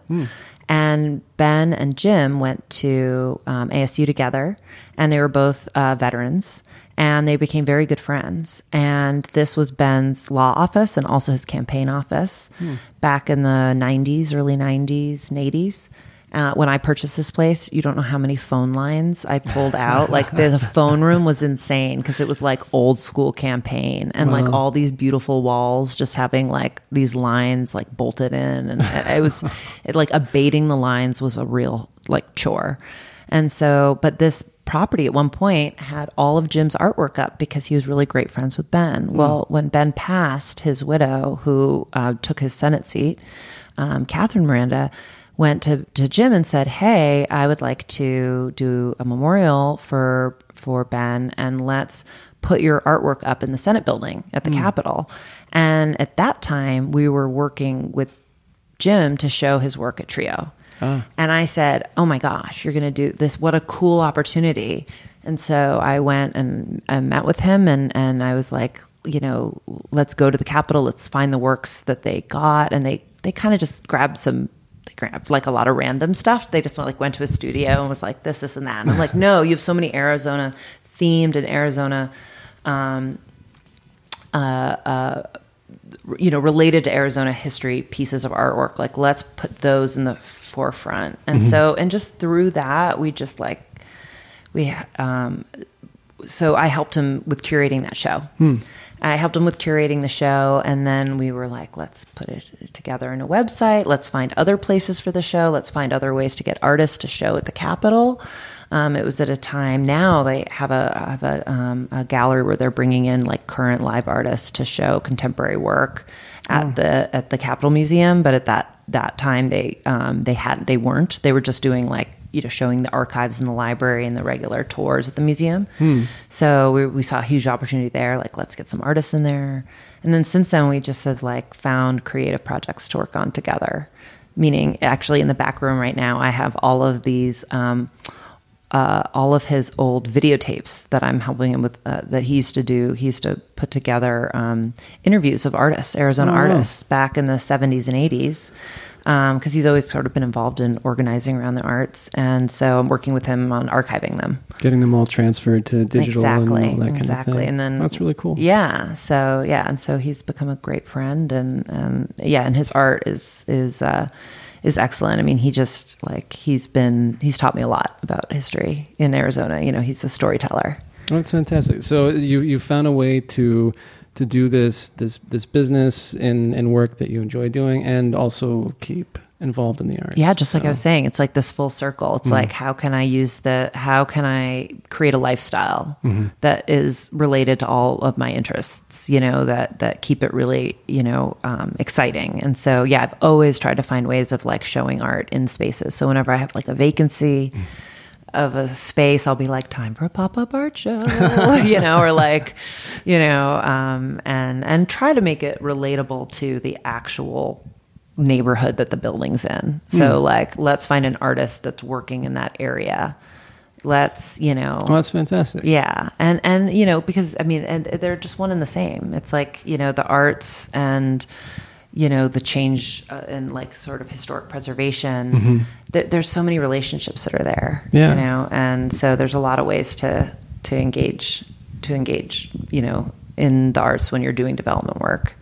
and Ben and Jim went to um, ASU together, and they were both uh, veterans. And they became very good friends. And this was Ben's law office and also his campaign office back in the 90s, early 90s and 80s. Uh, when I purchased this place, you don't know how many phone lines I pulled out. Like the, the phone room was insane because it was like old school campaign and like all these beautiful walls just having like these lines like bolted in. And it was it, like abating the lines was a real like chore. And so, but this property at one point had all of Jim's artwork up because he was really great friends with Ben. Well, when Ben passed, his widow, who uh, took his Senate seat, um, Catherine Miranda, went to, to Jim and said, "Hey, I would like to do a memorial for for Ben, and let's put your artwork up in the Senate building at the hmm. Capitol." And at that time, we were working with Jim to show his work at Trio. Ah. And I said, "Oh my gosh, you're going to do this! What a cool opportunity!" And so I went and I met with him, and and I was like, you know, let's go to the Capitol. Let's find the works that they got, and they they kind of just grabbed some. They grabbed like a lot of random stuff. They just went, like went to a studio and was like this, this, and that. And I'm like, [laughs] no, you have so many Arizona themed and Arizona um, you know related to Arizona history pieces of artwork. Like let's put those in the forefront. And so and just through that we just like we um so I helped him with curating that show I helped him with curating the show and then we were like let's put it together in a website let's find other places for the show let's find other ways to get artists to show at the Capitol um, it was at a time now they have a have a, um, a gallery where they're bringing in like current live artists to show contemporary work at the at the Capitol Museum. But at that that time they um, they had they weren't. They were just doing like you know showing the archives in the library and the regular tours at the museum. So we, we saw a huge opportunity there. Like let's get some artists in there. And then since then we just have like found creative projects to work on together. Meaning, actually, in the back room right now, I have all of these. Um, uh, all of his old videotapes that I'm helping him with uh, that he used to do. He used to put together um, interviews of artists, Arizona artists, back in the 70s and 80s, because he's always sort of been involved in organizing around the arts. And so I'm working with him on archiving them. Getting them all transferred to digital exactly, and all that kind exactly. of thing. And then that's really cool. Yeah. So yeah, and so he's become a great friend, and yeah, and his art is is. Uh, is excellent. I mean, he just like he's been he's taught me a lot about history in Arizona. You know, he's a storyteller. Oh, that's fantastic. So you you found a way to to do this this this business and and work that you enjoy doing, and also keep involved in the arts. Yeah, just like I was saying, it's like this full circle. It's mm-hmm. like how can I use the how can I create a lifestyle mm-hmm. that is related to all of my interests, you know, that that keep it really, you know, um, exciting. And so yeah, I've always tried to find ways of like showing art in spaces. So whenever I have like a vacancy mm. Of a space, I'll be like, time for a pop up art show, [laughs] you know, or like, you know, um, and and try to make it relatable to the actual neighborhood that the building's in. So like, let's find an artist that's working in that area. Let's, you know, Oh, that's fantastic. yeah, and and you know because I mean, and they're just one and the same. It's like you know the arts and you know the change uh, and like sort of historic preservation. Th- there's so many relationships that are there. Yeah. you know, and so there's a lot of ways to to engage to engage. You know, in the arts when you're doing development work.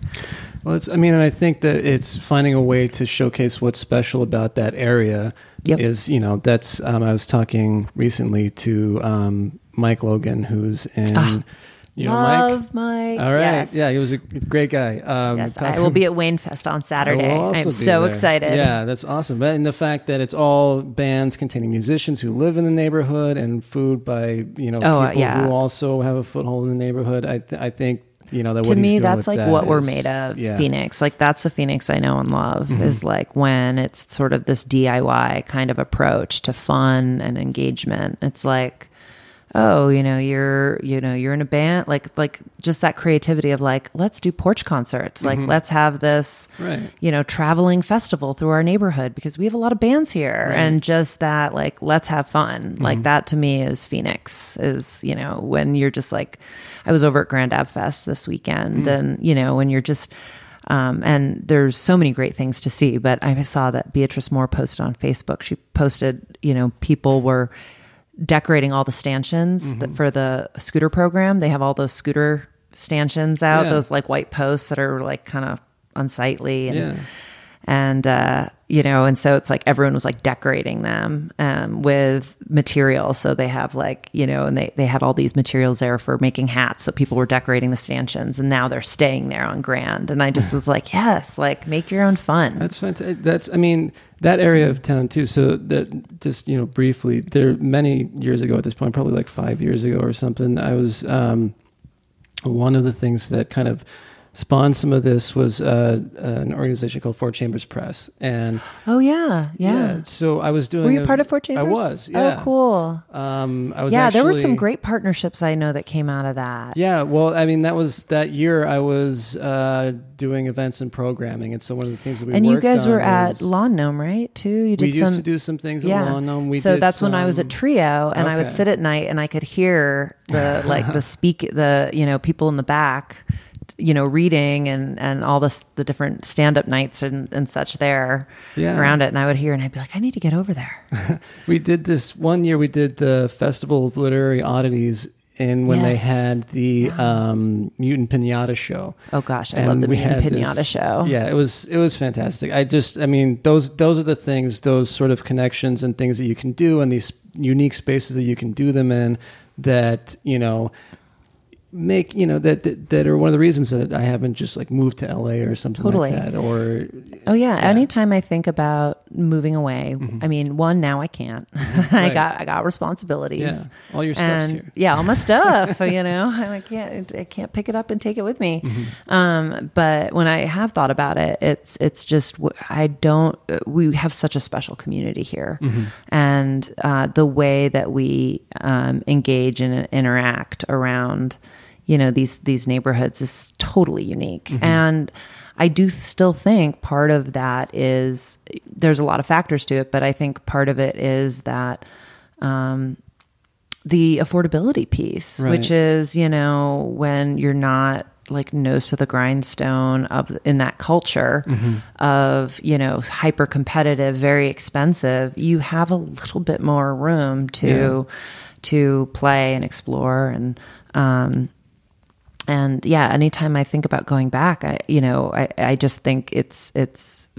Well, it's. I mean, and I think that it's finding a way to showcase what's special about that area. Yep. Is you know that's. Um, I was talking recently to um, Mike Logan, who's in. You know Mike. Love Mike. All right. Yes. Yeah, he was a great guy. Um, Yes, I will be at Wayne Fest on Saturday. I'm so there. excited. Yeah, that's awesome. And the fact that it's all bands containing musicians who live in the neighborhood and food by you know Oh, uh, people yeah. who also have a foothold in the neighborhood. I th- I think you know that to me that's like that what we're made of yeah. Mm-hmm. phoenix like that's the phoenix i know and love is like when it's sort of this diy kind of approach to fun and engagement it's like oh you know you're you know you're in a band like like just that creativity of like let's do porch concerts like let's have this Mm-hmm. Right. you know traveling festival through our neighborhood because we have a lot of bands here and just that like let's have fun Mm-hmm. like that to me is phoenix is you know when you're just like i was over at grand Ave fest this weekend Mm. and you know when you're just um, and there's so many great things to see but i saw that beatrice moore posted on facebook she posted you know people were decorating all the stanchions Mm-hmm. that, for the scooter program they have all those scooter stanchions out Yeah. those like white posts that are like kind of unsightly and Yeah. and uh, you know, and so it's like everyone was like decorating them um, with materials. So they have like you know, and they they had all these materials there for making hats. So people were decorating the stanchions, and now they're staying there on Grand. And I just was like, yes, like make your own fun. That's fantastic. That's, I mean, that area of town too. So that just you know briefly, there many years ago at this point, probably like five years ago or something. I was um, one of the things that kind of spawned some of this was uh, an organization called Four Chambers Press, and oh yeah, yeah. so I was doing. Were you a- part of Four Chambers? I was. Yeah. Oh, cool. Um, I was. Yeah, there were some great partnerships I know that came out of that. Yeah, well, I mean, that was that year. I was uh, doing events and programming, and so one of the things that we and you guys were at Lawn Gnome, right? Too. You did we some. used to do some things at. Lawn Gnome. We so that's when I was at Trio, and I would sit at night and I could hear the like the [laughs] speak the you know people in the back, you know, reading and and all this the different stand up nights and, and such there Yeah. around it, and I would hear and I'd be like, I need to get over there. [laughs] We did this one year. We did the Festival of Literary Oddities, and when they had the um, Mutant Pinata show. Oh gosh, I And love the we Mutant Pinata this- show. Yeah, it was it was fantastic. I just, I mean, those those are the things, those sort of connections and things that you can do, and these unique spaces that you can do them in. That you know make you know that, that that are one of the reasons that I haven't just like moved to LA or something Totally. like that. Or Oh yeah. Anytime I think about moving away, I mean, one now I can't. [laughs] I Mm-hmm. Right. got I got responsibilities. Yeah. All your stuff's and, here. Yeah, all my [laughs] stuff. you know, [laughs] I can't I can't pick it up and take it with me. Mm-hmm. Um, but when I have thought about it, it's it's just I don't. We have such a special community here, Mm-hmm. and uh, the way that we um, engage and interact around you know these these neighborhoods is totally unique Mm-hmm. and i do still think part of that is there's a lot of factors to it but i think part of it is that um, the affordability piece Right. which is you know when you're not like nose to the grindstone of in that culture Mm-hmm. of you know hyper competitive very expensive you have a little bit more room to to play and explore and um and yeah anytime i think about going back i you know i i just think it's it's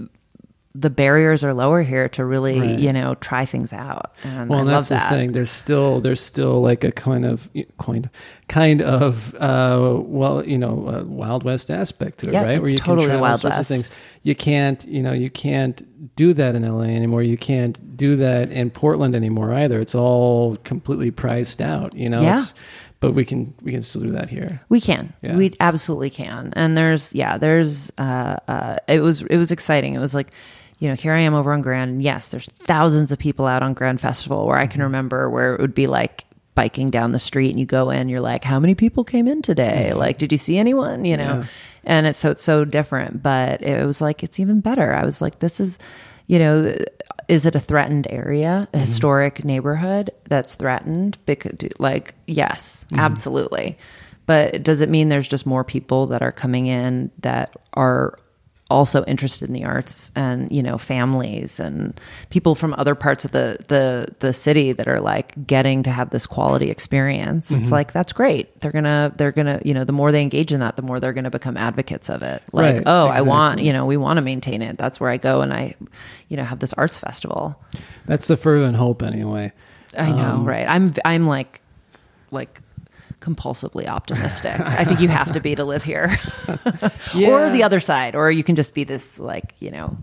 the barriers are lower here to really, Right. you know, try things out. And Well, I and that's that. the thing. There's still there's still like a kind of kind kind of uh, well, you know, uh, Wild West aspect to it, Yeah, right? it's you totally try all sorts West. of things. You can't, you know, you can't do that in LA anymore. You can't do that in Portland anymore either. It's all completely priced out, you know. Yeah. It's, but we can we can still do that here. We can. Yeah. We absolutely can. And there's yeah, there's uh uh it was it was exciting. It was like you know, here I am over on Grand, and yes, there's thousands of people out on Grand Festival where I Mm-hmm. can remember where it would be like biking down the street and you go in, you're like, How many people came in today? Like, did you see anyone? You know? Mm-hmm. Yeah. And it's so it's so different. But it was like it's even better. I was like, this is you know, is it a threatened area, Mm-hmm. a historic neighborhood that's threatened? Because, like, yes, Mm-hmm. absolutely. But does it mean there's just more people that are coming in that are also interested in the arts and you know families and people from other parts of the the the city that are like getting to have this quality experience. It's Mm-hmm. like that's great. They're gonna they're gonna you know the more they engage in that the more they're gonna become advocates of it. Like Right, oh i want you know we want to maintain it. That's where i go and i you know have this arts festival. That's the fervent hope, anyway. i know Um, right. I'm i'm like like compulsively optimistic [laughs] i think you have to be to live here [laughs] or the other side or you can just be this like you know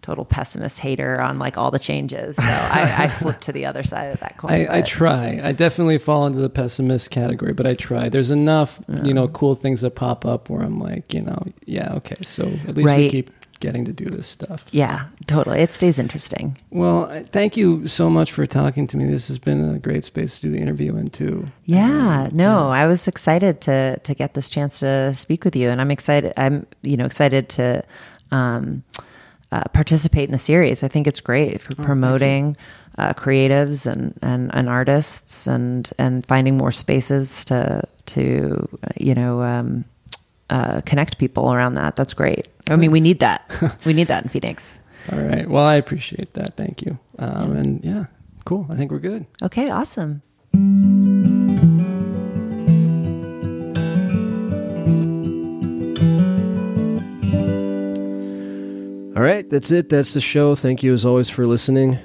total pessimist hater on like all the changes so i, I [laughs] flip to the other side of that coin I, I try. I definitely fall into the pessimist category, but I try. There's enough, you know, cool things that pop up where I'm like, you know, yeah, okay. So at least we keep getting to do this stuff. yeah totally it stays interesting Well, thank you so much for talking to me. This has been a great space to do the interview in too. Yeah, no, I was excited to to get this chance to speak with you, and I'm excited. I'm you know excited to um, uh, participate in the series. I think it's great for promoting uh, creatives and, and and artists and and finding more spaces to to uh, you know. Um, uh, connect people around that. That's great. I mean, we need that. [laughs] we need that in Phoenix. All right. Well, I appreciate that. Thank you. Um, And yeah, cool. I think we're good. Okay, awesome. All right, that's it. That's the show. Thank you as always for listening.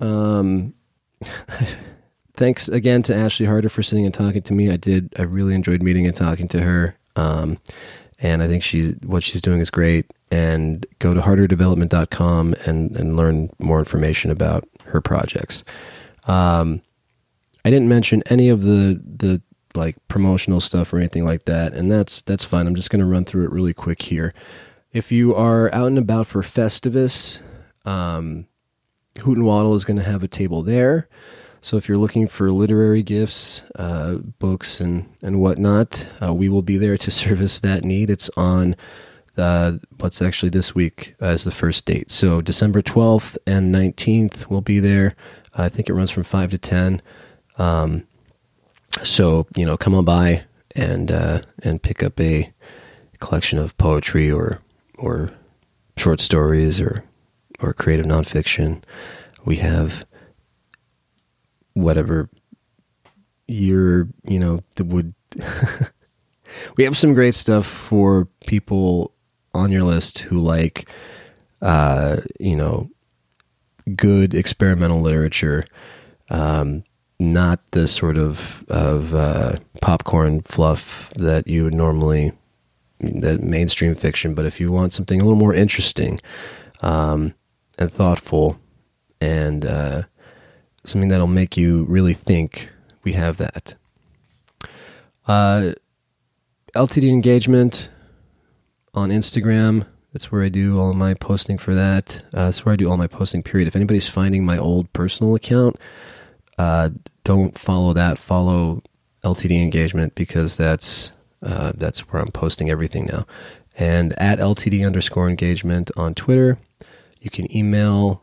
Um, [laughs] thanks again to Ashley Harder for sitting and talking to me. I did. I really enjoyed meeting and talking to her. Um, and I think she what she's doing is great. And go to harderdevelopment.com and and learn more information about her projects. Um, I didn't mention any of the the like promotional stuff or anything like that, and that's that's fine. I'm just going to run through it really quick here. If you are out and about for Festivus, um, Hoot and Waddle is going to have a table there. So if you're looking for literary gifts, uh, books, and and whatnot, uh, we will be there to [laughs] service that need. It's on uh, what's actually this week as the first date. So December 12th and 19th we'll be there. I think it runs from five to ten. Um, so you know, come on by and uh, and pick up a collection of poetry or or short stories or or creative nonfiction. We have whatever you're you know that would [laughs] we have some great stuff for people on your list who like uh you know good experimental literature. Um not the sort of of uh popcorn fluff that you would normally that mainstream fiction but if you want something a little more interesting um and thoughtful and uh something that'll make you really think we have that. Uh ltd engagement on instagram that's where i do all my posting for that. Uh, that's where i do all my posting period. If anybody's finding my old personal account uh, don't follow that. Follow ltd engagement because that's uh, that's where i'm posting everything now. And at ltd underscore engagement on twitter. You can email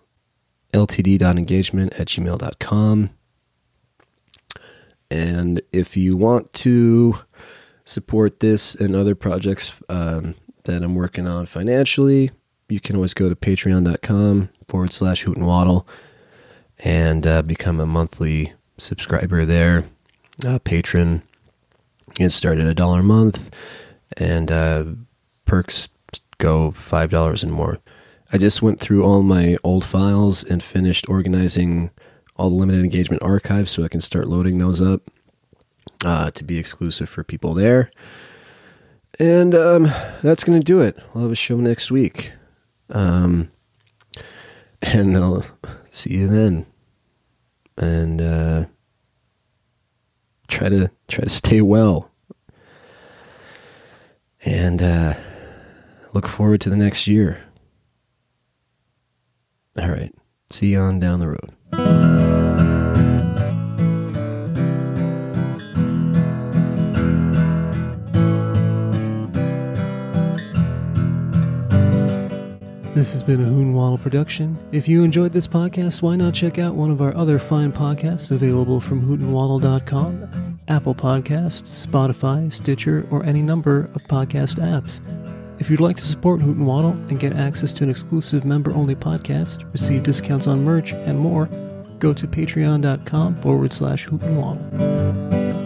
ltd.engagement at gmail.com. And if you want to support this and other projects um, that I'm working on financially, you can always go to patreon.com forward slash hoot and waddle and uh, become a monthly subscriber there, uh, patron. Started at a dollar a month, and uh, perks go $5 and more. I just went through all my old files and finished organizing all the limited engagement archives so I can start loading those up uh, to be exclusive for people there. And um, that's going to do it. We'll have a show next week. Um, and I'll see you then. And uh, try to try to stay well. And uh, look forward to the next year. All right. See you on down the road. This has been a Hoon Waddle production. If you enjoyed this podcast, why not check out one of our other fine podcasts available from hootenwaddle.com, Apple Podcasts, Spotify, Stitcher, or any number of podcast apps. If you'd like to support Hoot and Waddle and get access to an exclusive member-only podcast, receive discounts on merch, and more, go to patreon.com forward slash hoot and waddle.